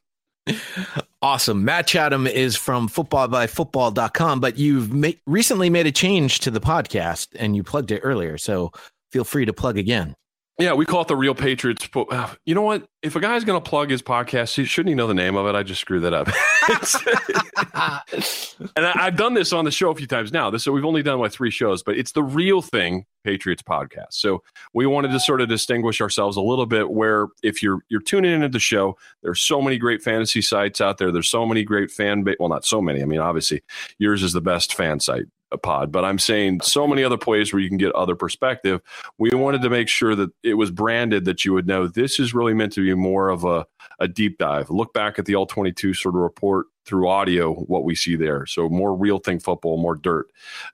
Awesome. Matt Chatham is from footballbyfootball.com, but you've ma- recently made a change to the podcast and you plugged it earlier. So feel free to plug again. Yeah, we call it the Real Patriots. Uh, you know what? If a guy's going to plug his podcast, shouldn't he know the name of it? I just screwed that up. and I, have done this on the show a few times now. This so we've only done like three shows, but it's the Real Thing Patriots podcast. So we wanted to sort of distinguish ourselves a little bit. Where if you're you're tuning into the show, there's so many great fantasy sites out there. There's so many great fan base. Well, not so many. I mean, obviously, yours is the best fan site pod, but I'm saying so many other plays where you can get other perspective. We wanted to make sure that it was branded that you would know this is really meant to be more of a, a deep dive. Look back at the all 22 sort of report through audio what we see there. So more real thing football, more dirt.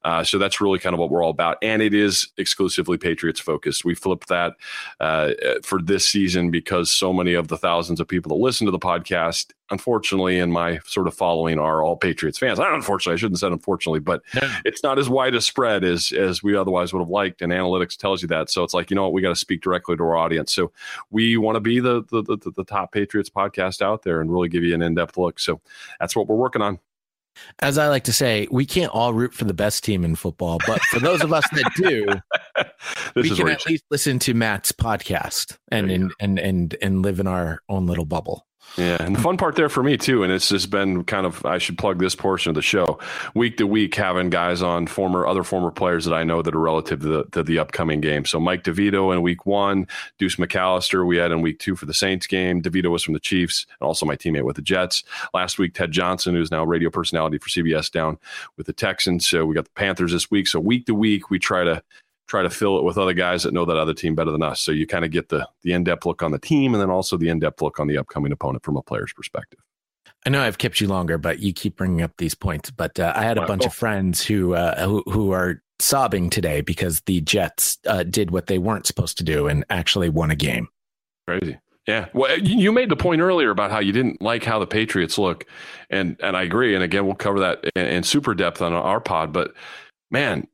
Uh, so that's really kind of what we're all about. And it is exclusively Patriots focused. We flipped that uh, for this season because so many of the thousands of people that listen to the podcast, unfortunately, in my sort of following are all Patriots fans. Not unfortunately, I shouldn't say unfortunately, but yeah. it's not as wide a spread as as we otherwise would have liked. And analytics tells you that. So it's like, you know what, we got to speak directly to our audience. So we want to be the, the the, the top Patriots podcast out there and really give you an in-depth look. So that's what we're working on. As I like to say, we can't all root for the best team in football, but for those of us that do, we can at least listen to Matt's podcast and and, and and and live in our own little bubble. Yeah, and the fun part there for me too, and it's just been kind of I should plug this portion of the show week to week, having guys on former other former players that I know that are relative to the to the upcoming game. So Mike DeVito in week one, Deuce McAllister we had in week two for the Saints game. DeVito was from the Chiefs and also my teammate with the Jets. Last week, Ted Johnson, who's now radio personality for CBS down with the Texans. So we got the Panthers this week. So week to week, we try to try to fill it with other guys that know that other team better than us. So you kind of get the the in depth look on the team, and then also the in depth look on the upcoming opponent from a player's perspective. I know I've kept you longer, but you keep bringing up these points. But uh, I had a bunch of friends who, uh, who who are sobbing today because the Jets uh, did what they weren't supposed to do and actually won a game. Crazy. Yeah. Well, you you made the point earlier about how you didn't like how the Patriots look, and and I agree. And again, we'll cover that in, in super depth on our pod. But man,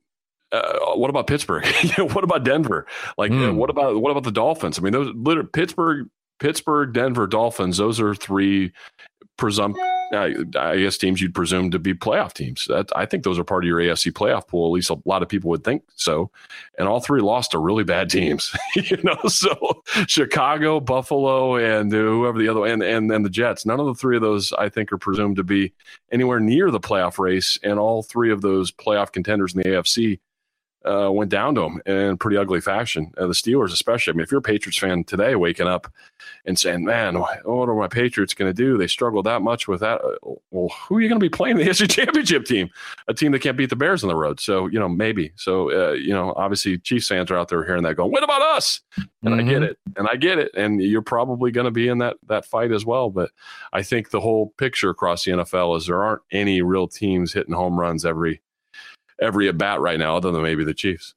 uh, what about Pittsburgh? What about Denver? Like, Mm. uh, what about what about the Dolphins? I mean, those literally Pittsburgh, Pittsburgh, Denver, Dolphins. Those are three presump. I, I guess teams you'd presume to be playoff teams. That I think those are part of your AFC playoff pool. At least a lot of people would think so. And all three lost to really bad teams. you know, so Chicago, Buffalo, and whoever the other and and and the Jets. None of the three of those I think are presumed to be anywhere near the playoff race. And all three of those playoff contenders in the AFC uh, went down to them in pretty ugly fashion. Uh, the Steelers, especially. I mean, if you're a Patriots fan today, waking up and saying, "Man, what are my Patriots going to do? They struggled that much with that." Uh, Well, who are you going to be playing in the AFC Championship team? A team that can't beat the Bears on the road. So you know, maybe. So uh, you know, obviously, Chiefs fans are out there hearing that, going, "What about us?" And I get Mhm. it, and I get it, and you're probably going to be in that that fight as well. But I think the whole picture across the NFL is there aren't any real teams hitting home runs every every at bat right now, other than maybe the Chiefs.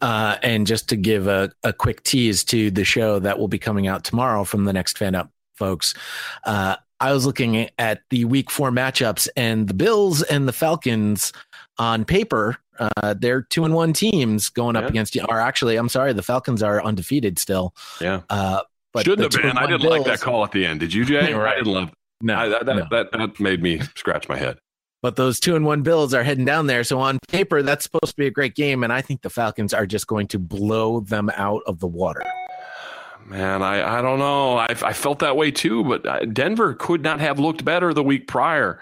Uh, and just to give a, a quick tease to the show that will be coming out tomorrow from the next fan up folks, uh, I was looking at the week four matchups and the Bills and the Falcons on paper. Uh, they're two and one teams going up Yeah. against you. Or actually, I'm sorry, the Falcons are undefeated still. Yeah. Uh, but Shouldn't have been. I didn't like that call at the end. Did you, Jay? Right. I didn't love. No, I, that, no. that that made me scratch my head. But those two and one Bills are heading down there. So on paper, that's supposed to be a great game. And I think the Falcons are just going to blow them out of the water. Man, I, I don't know. I, I felt that way too, but uh, Denver could not have looked better the week prior.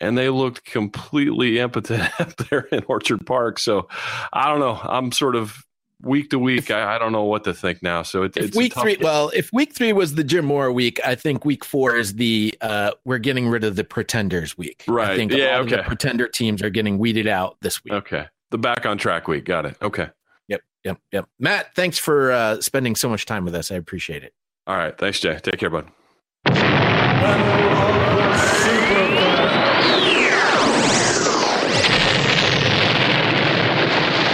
And they looked completely impotent up there in Orchard Park. So I don't know. I'm sort of week to week. I, I don't know what to think now. So it, If it's week tough- three, well, if week three was the Jim Mora week, I think week four is the uh, we're getting rid of the pretenders week. Right. I Right. think Yeah, all of the okay. pretender teams are getting weeded out this week. Okay. The back on track week. Got it. Okay. Yep, yep, yep. Matt, thanks for uh, spending so much time with us. I appreciate it. All right. Thanks, Jay. Take care, bud.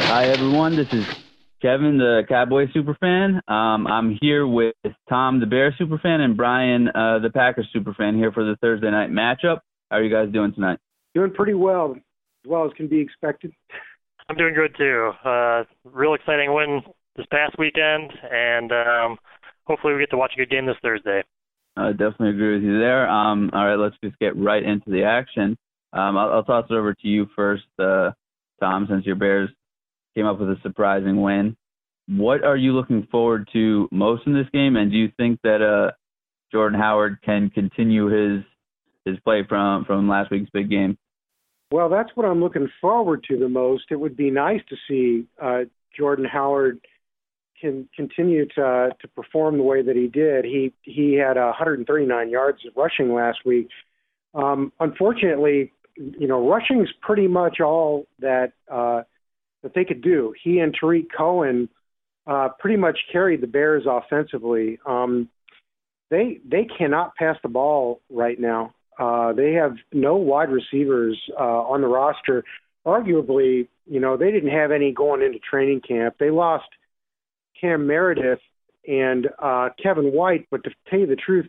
Hi, everyone. This is Kevin, the Cowboy superfan. Um, I'm here with Tom, the Bear superfan, and Brian, uh, the Packers superfan, here for the Thursday night matchup. How are you guys doing tonight? Doing pretty well, as well as can be expected. I'm doing good too. Uh, real exciting win this past weekend, and um, hopefully we get to watch a good game this Thursday. I definitely agree with you there. Um, all right, let's just get right into the action. Um, I'll, I'll toss it over to you first, uh, Tom, since you're Bears came up with a surprising win. What are you looking forward to most in this game, and do you think that uh, Jordan Howard can continue his his play from from last week's big game? Well, that's what I'm looking forward to the most. It would be nice to see uh, Jordan Howard can continue to to perform the way that he did. He he had 139 yards rushing last week. Um, unfortunately, you know, rushing's pretty much all that uh, that they could do. He and Tarik Cohen uh, pretty much carried the Bears offensively. Um, they they cannot pass the ball right now. Uh, they have no wide receivers uh, on the roster. Arguably, you know, they didn't have any going into training camp. They lost Cam Meredith and uh, Kevin White, but to tell you the truth,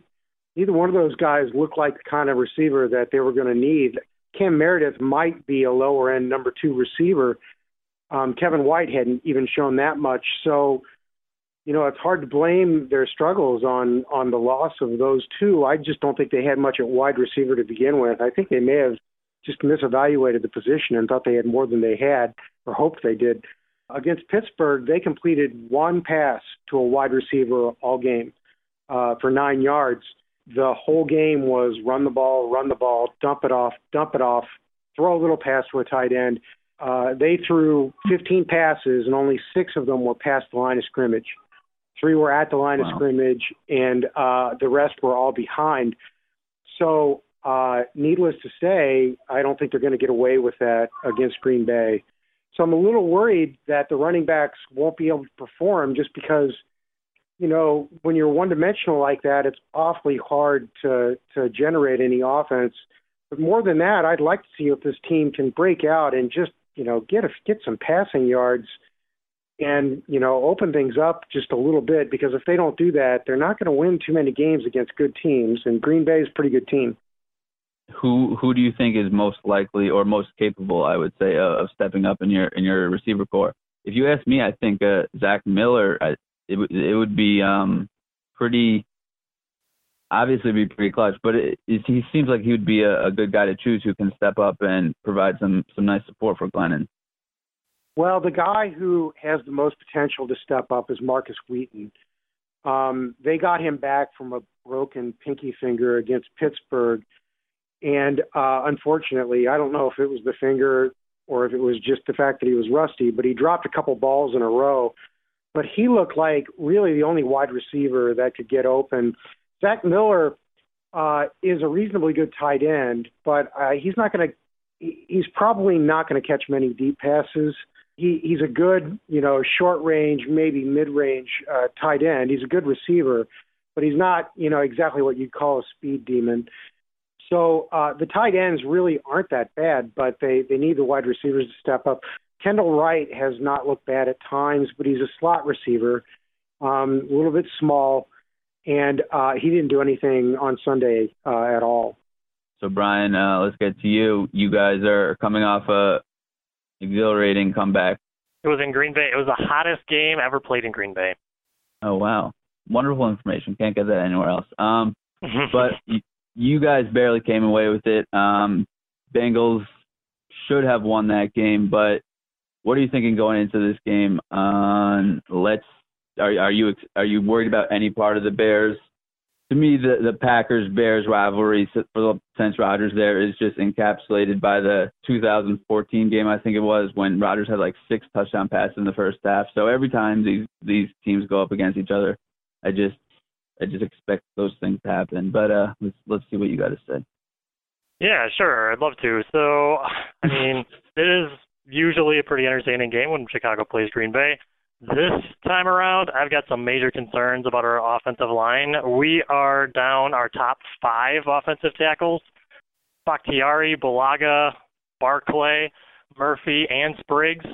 neither one of those guys looked like the kind of receiver that they were going to need. Cam Meredith might be a lower end number two receiver. Um, Kevin White hadn't even shown that much. So, you know, it's hard to blame their struggles on on the loss of those two. I just don't think they had much at wide receiver to begin with. I think they may have just misevaluated the position and thought they had more than they had, or hoped they did. Against Pittsburgh, they completed one pass to a wide receiver all game uh, for nine yards. The whole game was run the ball, run the ball, dump it off, dump it off, throw a little pass to a tight end. Uh, they threw 15 passes, and only six of them were past the line of scrimmage. Three were at the line Wow. of scrimmage, and uh, the rest were all behind. So, uh, needless to say, I don't think they're going to get away with that against Green Bay. So I'm a little worried that the running backs won't be able to perform just because you know, when you're one dimensional like that, it's awfully hard to to generate any offense. But more than that, I'd like to see if this team can break out and just, you know, get a, get some passing yards and, you know, open things up just a little bit because if they don't do that, they're not going to win too many games against good teams and Green Bay is a pretty good team. Who who do you think is most likely or most capable, I would say, of, of stepping up in your in your receiver corps? If you ask me, I think uh, Zach Miller. I, it it would be um, pretty obviously be pretty clutch, but it, it, he seems like he would be a, a good guy to choose who can step up and provide some some nice support for Glennon. Well, the guy who has the most potential to step up is Markus Wheaton. Um, they got him back from a broken pinky finger against Pittsburgh, and uh, unfortunately, I don't know if it was the finger or if it was just the fact that he was rusty, but he dropped a couple balls in a row. But he looked like really the only wide receiver that could get open Zach Miller uh, is a reasonably good tight end, but uh, he's not going to. He's probably not going to catch many deep passes. He, he's a good, you know, short range, maybe mid range uh, tight end. He's a good receiver, but he's not, you know, exactly what you'd call a speed demon. So uh, the tight ends really aren't that bad, but they they need the wide receivers to step up. Kendall Wright has not looked bad at times, but he's a slot receiver, um, a little bit small and uh, he didn't do anything on Sunday uh, at all. So Brian, uh, let's get to you. You guys are coming off a exhilarating comeback. It was in Green Bay. It was the hottest game ever played in Green Bay. Oh wow, wonderful information. Can't get that anywhere else. Um, but you, you guys barely came away with it. Um, Bengals should have won that game, but what are you thinking going into this game? On let's are are you are you worried about any part of the Bears? To me, the the Packers Bears rivalry for the since Rodgers there is just encapsulated by the 2014 game. I think it was when Rodgers had like six touchdown passes in the first half. So every time these these teams go up against each other, I just I just expect those things to happen. But uh, let's let's see what you got to say. Yeah, sure. I'd love to. So, I mean, it is usually a pretty entertaining game when Chicago plays Green Bay. This time around, I've got some major concerns about our offensive line. We are down our top five offensive tackles. Bakhtiari, Bulaga, Barclay, Murphy, and Spriggs.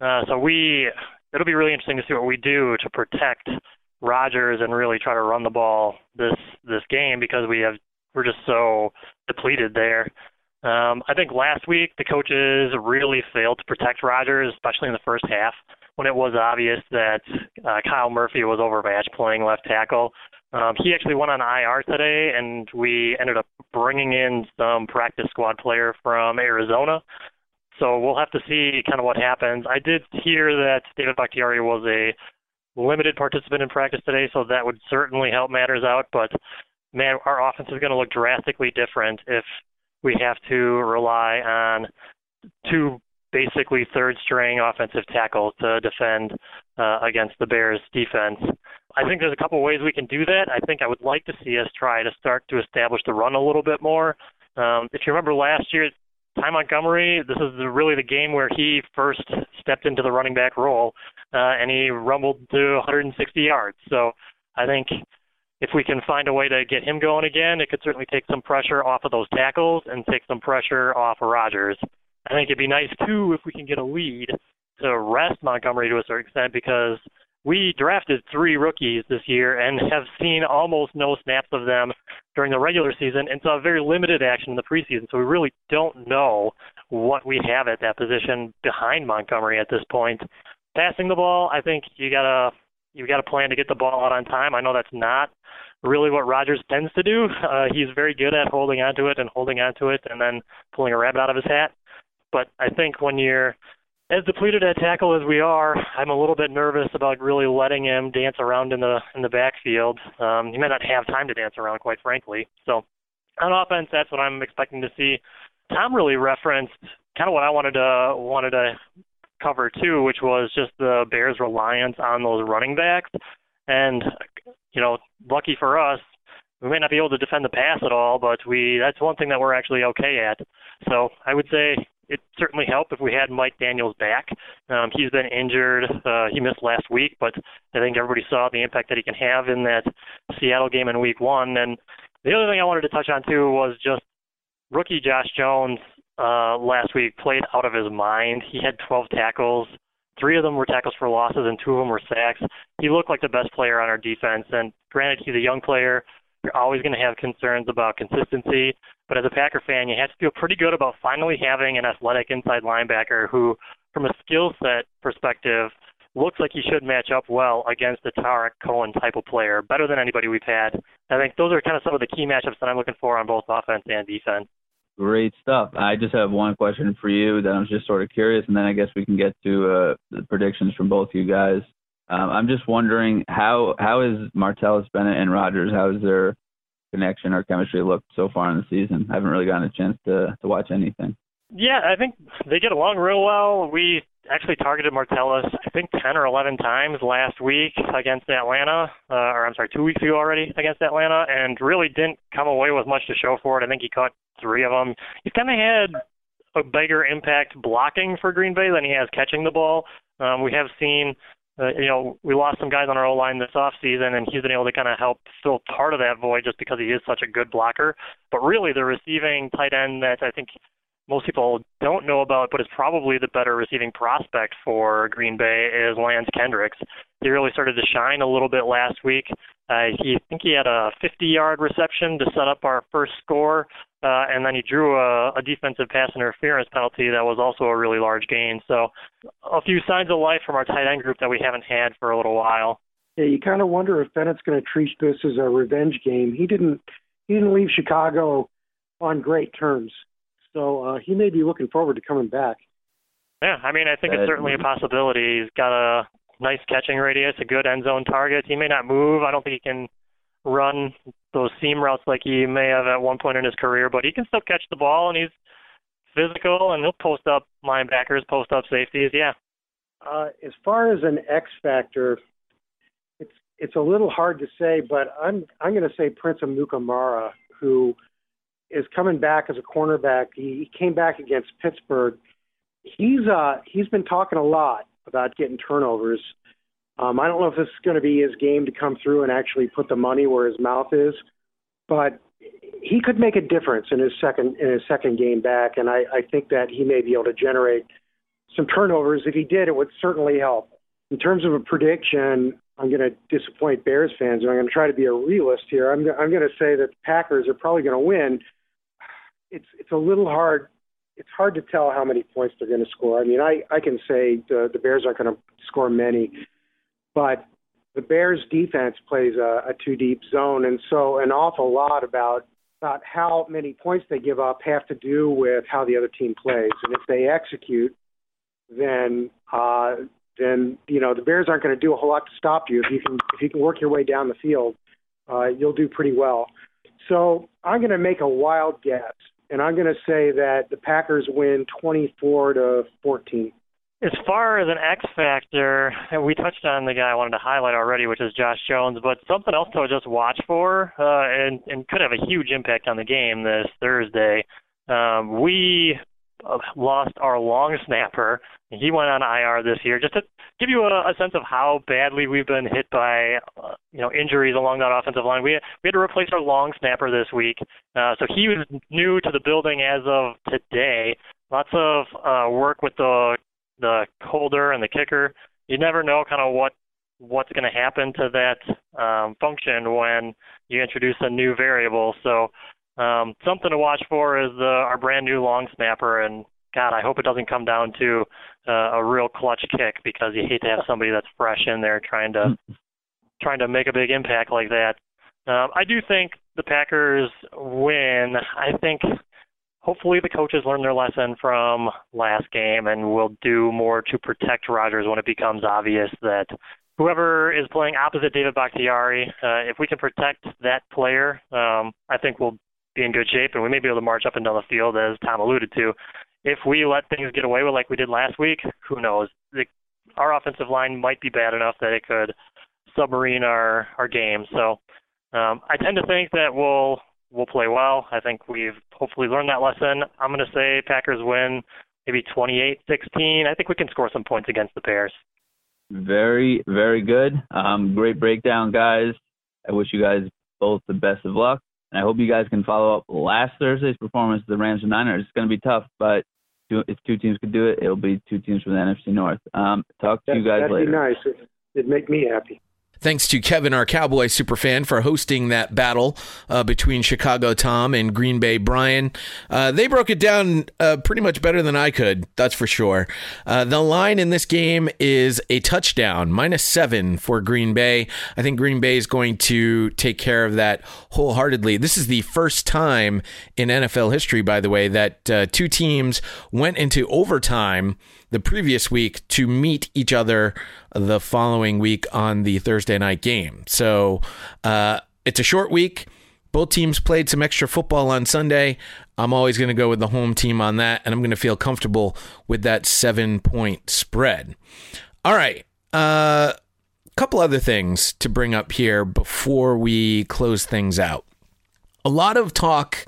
Uh, so we, it'll be really interesting to see what we do to protect Rodgers and really try to run the ball this this game because we have we're just so depleted there. Um, I think last week the coaches really failed to protect Rodgers, especially in the first half when it was obvious that uh, Kyle Murphy was overmatched playing left tackle. Um, he actually went on IR today, and we ended up bringing in some practice squad player from Arizona. So we'll have to see kind of what happens. I did hear that David Bakhtiari was a limited participant in practice today, so that would certainly help matters out. But man, our offense is going to look drastically different if we have to rely on two basically third string offensive tackle to defend uh, against the Bears defense. I think there's a couple ways we can do that. I think I would like to see us try to start to establish the run a little bit more. Um, if you remember last year, Ty Montgomery, this is really the game where he first stepped into the running back role, uh, and he rumbled to 160 yards. So I think if we can find a way to get him going again, it could certainly take some pressure off of those tackles and take some pressure off of Rodgers. I think it'd be nice too if we can get a lead to rest Montgomery to a certain extent because we drafted three rookies this year and have seen almost no snaps of them during the regular season and saw very limited action in the preseason. So we really don't know what we have at that position behind Montgomery at this point. Passing the ball, I think you gotta you gotta plan to get the ball out on time. I know that's not really what Rodgers tends to do. Uh, he's very good at holding onto it and holding onto it and then pulling a rabbit out of his hat. But I think when you're as depleted at tackle as we are, I'm a little bit nervous about really letting him dance around in the in the backfield. Um, he may not have time to dance around, quite frankly. So on offense, that's what I'm expecting to see. Tom really referenced kind of what I wanted to wanted to cover too, which was just the Bears' reliance on those running backs. And you know, lucky for us, we may not be able to defend the pass at all, but we that's one thing that we're actually okay at. So I would say it certainly help if we had Mike Daniels back. Um, he's been injured. Uh, he missed last week, but I think everybody saw the impact that he can have in that Seattle game in Week One. And the other thing I wanted to touch on too was just rookie Josh Jones uh, last week played out of his mind. He had 12 tackles. Three of them were tackles for losses, and two of them were sacks. He looked like the best player on our defense. And granted, he's a young player. You're always going to have concerns about consistency. But as a Packer fan, you have to feel pretty good about finally having an athletic inside linebacker who, from a skill set perspective, looks like he should match up well against the Tarik Cohen type of player, better than anybody we've had. I think those are kind of some of the key matchups that I'm looking for on both offense and defense. Great stuff. I just have one question for you that I'm just sort of curious, and then I guess we can get to uh, the predictions from both you guys. Um, I'm just wondering how how is Martellus Bennett and Rodgers? How is their connection or chemistry looked so far in the season? I haven't really gotten a chance to to watch anything. Yeah, I think they get along real well. We actually targeted Martellus, I think 10 or 11 times last week against Atlanta, uh, or I'm sorry, two weeks ago already against Atlanta, and really didn't come away with much to show for it. I think he caught three of them. He's kind of had a bigger impact blocking for Green Bay than he has catching the ball. Um, we have seen uh, you know, we lost some guys on our O line this off season, and he's been able to kind of help fill part of that void just because he is such a good blocker. But really, the receiving tight end that I think most people don't know about, but is probably the better receiving prospect for Green Bay is Lance Kendricks. He really started to shine a little bit last week. Uh, he I think he had a 50-yard reception to set up our first score, uh, and then he drew a, a defensive pass interference penalty that was also a really large gain. So, a few signs of life from our tight end group that we haven't had for a little while. Yeah, you kind of wonder if Bennett's going to treat this as a revenge game. He didn't he didn't leave Chicago on great terms. So uh, he may be looking forward to coming back. Yeah, I mean, I think it's certainly a possibility. He's got a nice catching radius, a good end zone target. He may not move. I don't think he can run those seam routes like he may have at one point in his career, but he can still catch the ball and he's physical and he'll post up linebackers, post up safeties. Yeah. Uh, as far as an X factor, it's it's a little hard to say, but I'm I'm going to say Prince Amukamara, who is coming back as a cornerback. He came back against Pittsburgh. He's uh he's been talking a lot about getting turnovers. Um, I don't know if this is going to be his game to come through and actually put the money where his mouth is, but he could make a difference in his second in his second game back, and I, I think that he may be able to generate some turnovers. If he did, it would certainly help. In terms of a prediction, I'm going to disappoint Bears fans, and I'm going to try to be a realist here. I'm I'm going to say that the Packers are probably going to win, it's it's a little hard. It's hard to tell how many points they're going to score. I mean, I I can say the the Bears aren't going to score many, but the Bears defense plays a, a two deep zone, and so an awful lot about about how many points they give up have to do with how the other team plays, and if they execute, then uh, then you know the Bears aren't going to do a whole lot to stop you. If you can if you can work your way down the field, uh, you'll do pretty well. So I'm going to make a wild guess and I'm going to say that the Packers win 24 to 14. As far as an X factor, we touched on the guy I wanted to highlight already, which is Josh Jones. But something else to just watch for, uh, and and could have a huge impact on the game this Thursday. Um, we lost our long snapper. He went on IR this year. Just to give you a, a sense of how badly we've been hit by, uh, you know, injuries along that offensive line. We we had to replace our long snapper this week. Uh, so he was new to the building as of today. Lots of uh, work with the the holder and the kicker. You never know kind of what what's going to happen to that um, function when you introduce a new variable. So um, something to watch for is the, our brand new long snapper, and God, I hope it doesn't come down to uh, a real clutch kick because you hate to have somebody that's fresh in there trying to trying to make a big impact like that. Um, I do think the Packers win. I think hopefully the coaches learn their lesson from last game and will do more to protect Rodgers when it becomes obvious that whoever is playing opposite David Bakhtiari, uh, if we can protect that player, um, I think we'll be in good shape, and we may be able to march up and down the field, as Tom alluded to. If we let things get away with like we did last week, who knows? The, our offensive line might be bad enough that it could submarine our our game. So um, I tend to think that we'll we'll play well. I think we've hopefully learned that lesson. I'm going to say Packers win maybe 28-16. I think we can score some points against the Bears. Very, very good. Um, great breakdown, guys. I wish you guys both the best of luck. And I hope you guys can follow up last Thursday's performance of the Rams and Niners. It's going to be tough, but if two teams could do it, it'll be two teams from the NFC North. Um, talk to you guys that'd later. That'd be nice. It'd make me happy. Thanks to Kevin, our Cowboy superfan, for hosting that battle uh, between Chicago Tom and Green Bay Brian. Uh, they broke it down uh, pretty much better than I could, that's for sure. Uh, the line in this game is a touchdown, minus seven for Green Bay. I think Green Bay is going to take care of that wholeheartedly. This is the first time in NFL history, by the way, that uh, two teams went into overtime the previous week to meet each other the following week on the Thursday night game. So uh, it's a short week. Both teams played some extra football on Sunday. I'm always going to go with the home team on that, and I'm going to feel comfortable with that seven point spread. All right. A uh, couple other things to bring up here before we close things out. A lot of talk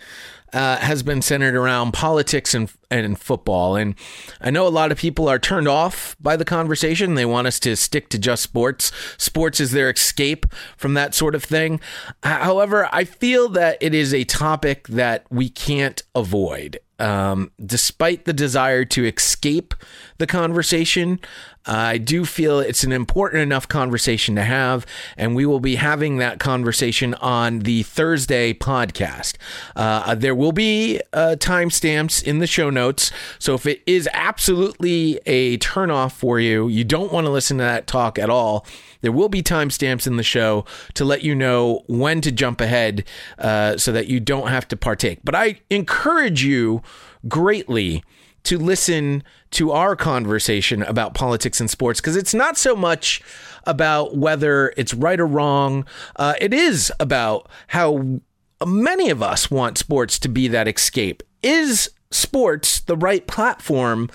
uh, has been centered around politics and and football. And I know a lot of people are turned off by the conversation. They want us to stick to just sports. Sports is their escape from that sort of thing. However, I feel that it is a topic that we can't avoid. Um, despite the desire to escape the conversation, I do feel it's an important enough conversation to have, and we will be having that conversation on the Thursday podcast. Uh, there will be uh, timestamps in the show notes, so if it is absolutely a turnoff for you, you don't want to listen to that talk at all. There will be timestamps in the show to let you know when to jump ahead uh, so that you don't have to partake. But I encourage you greatly to listen to our conversation about politics and sports because it's not so much about whether it's right or wrong. Uh, it is about how many of us want sports to be that escape. Is sports the right platform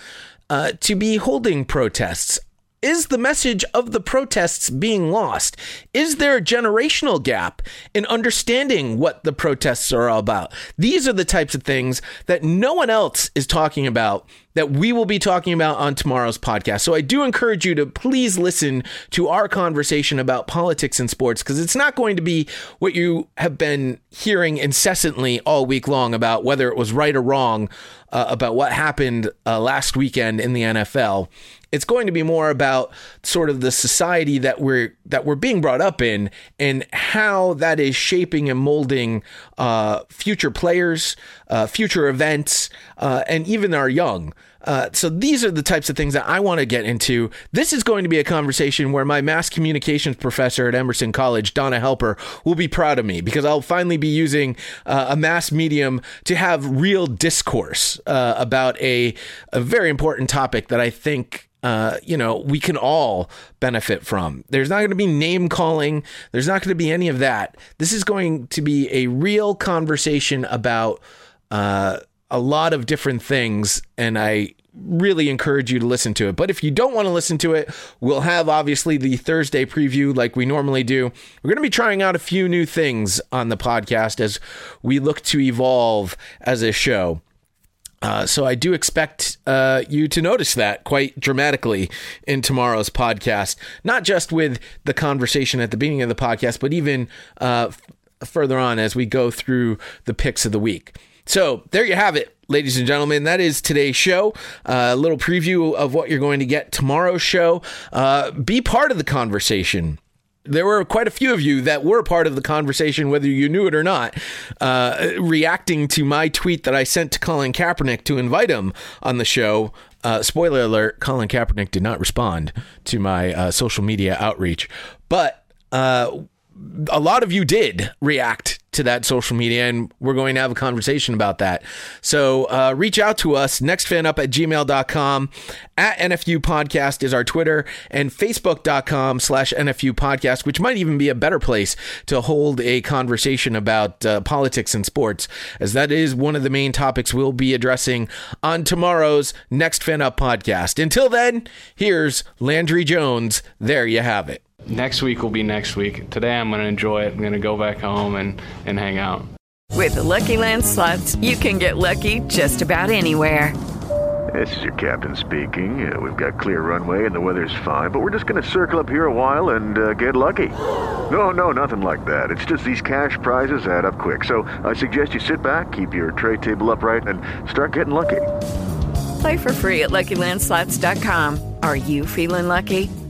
uh, to be holding protests? Is the message of the protests being lost? Is there a generational gap in understanding what the protests are all about? These are the types of things that no one else is talking about that we will be talking about on tomorrow's podcast. So I do encourage you to please listen to our conversation about politics and sports because it's not going to be what you have been hearing incessantly all week long about whether it was right or wrong uh, about what happened uh, last weekend in the NFL. It's going to be more about sort of the society that we're that we're being brought up in and how that is shaping and molding uh, future players, uh, future events, uh, and even our young. Uh, so these are the types of things that I want to get into. This is going to be a conversation where my mass communications professor at Emerson College, Donna Helper, will be proud of me because I'll finally be using uh, a mass medium to have real discourse uh, about a, a very important topic that I think uh, you know, we can all benefit from. There's not going to be name calling. There's not going to be any of that. This is going to be a real conversation about uh, a lot of different things, and I really encourage you to listen to it. But if you don't want to listen to it, we'll have obviously the Thursday preview like we normally do. We're going to be trying out a few new things on the podcast as we look to evolve as a show. Uh, so I do expect uh, you to notice that quite dramatically in tomorrow's podcast, not just with the conversation at the beginning of the podcast, but even uh, f- further on as we go through the picks of the week. So there you have it, ladies and gentlemen. That is today's show. Uh, a little preview of what you're going to get tomorrow's show. Uh, be part of the conversation there were quite a few of you that were part of the conversation, whether you knew it or not, uh, reacting to my tweet that I sent to Colin Kaepernick to invite him on the show. Uh, spoiler alert: Colin Kaepernick did not respond to my uh, social media outreach, but uh, a lot of you did react to that social media, and we're going to have a conversation about that. So uh, reach out to us, nextfanup at gmail.com. At NFU Podcast is our Twitter, and facebook.com slash NFU Podcast, which might even be a better place to hold a conversation about uh, politics and sports, as that is one of the main topics we'll be addressing on tomorrow's Next Fan Up podcast. Until then, here's Landry Jones. There you have it next week will be next week. Today I'm going to enjoy it. I'm going to go back home and, and hang out. With the Lucky Land slots, you can get lucky just about anywhere. This is your captain speaking. Uh, we've got clear runway and the weather's fine, but we're just going to circle up here a while and uh, get lucky. No, no, nothing like that. It's just these cash prizes add up quick. So I suggest you sit back, keep your tray table upright, and start getting lucky. Play for free at LuckyLandSlots.com. Are you feeling lucky?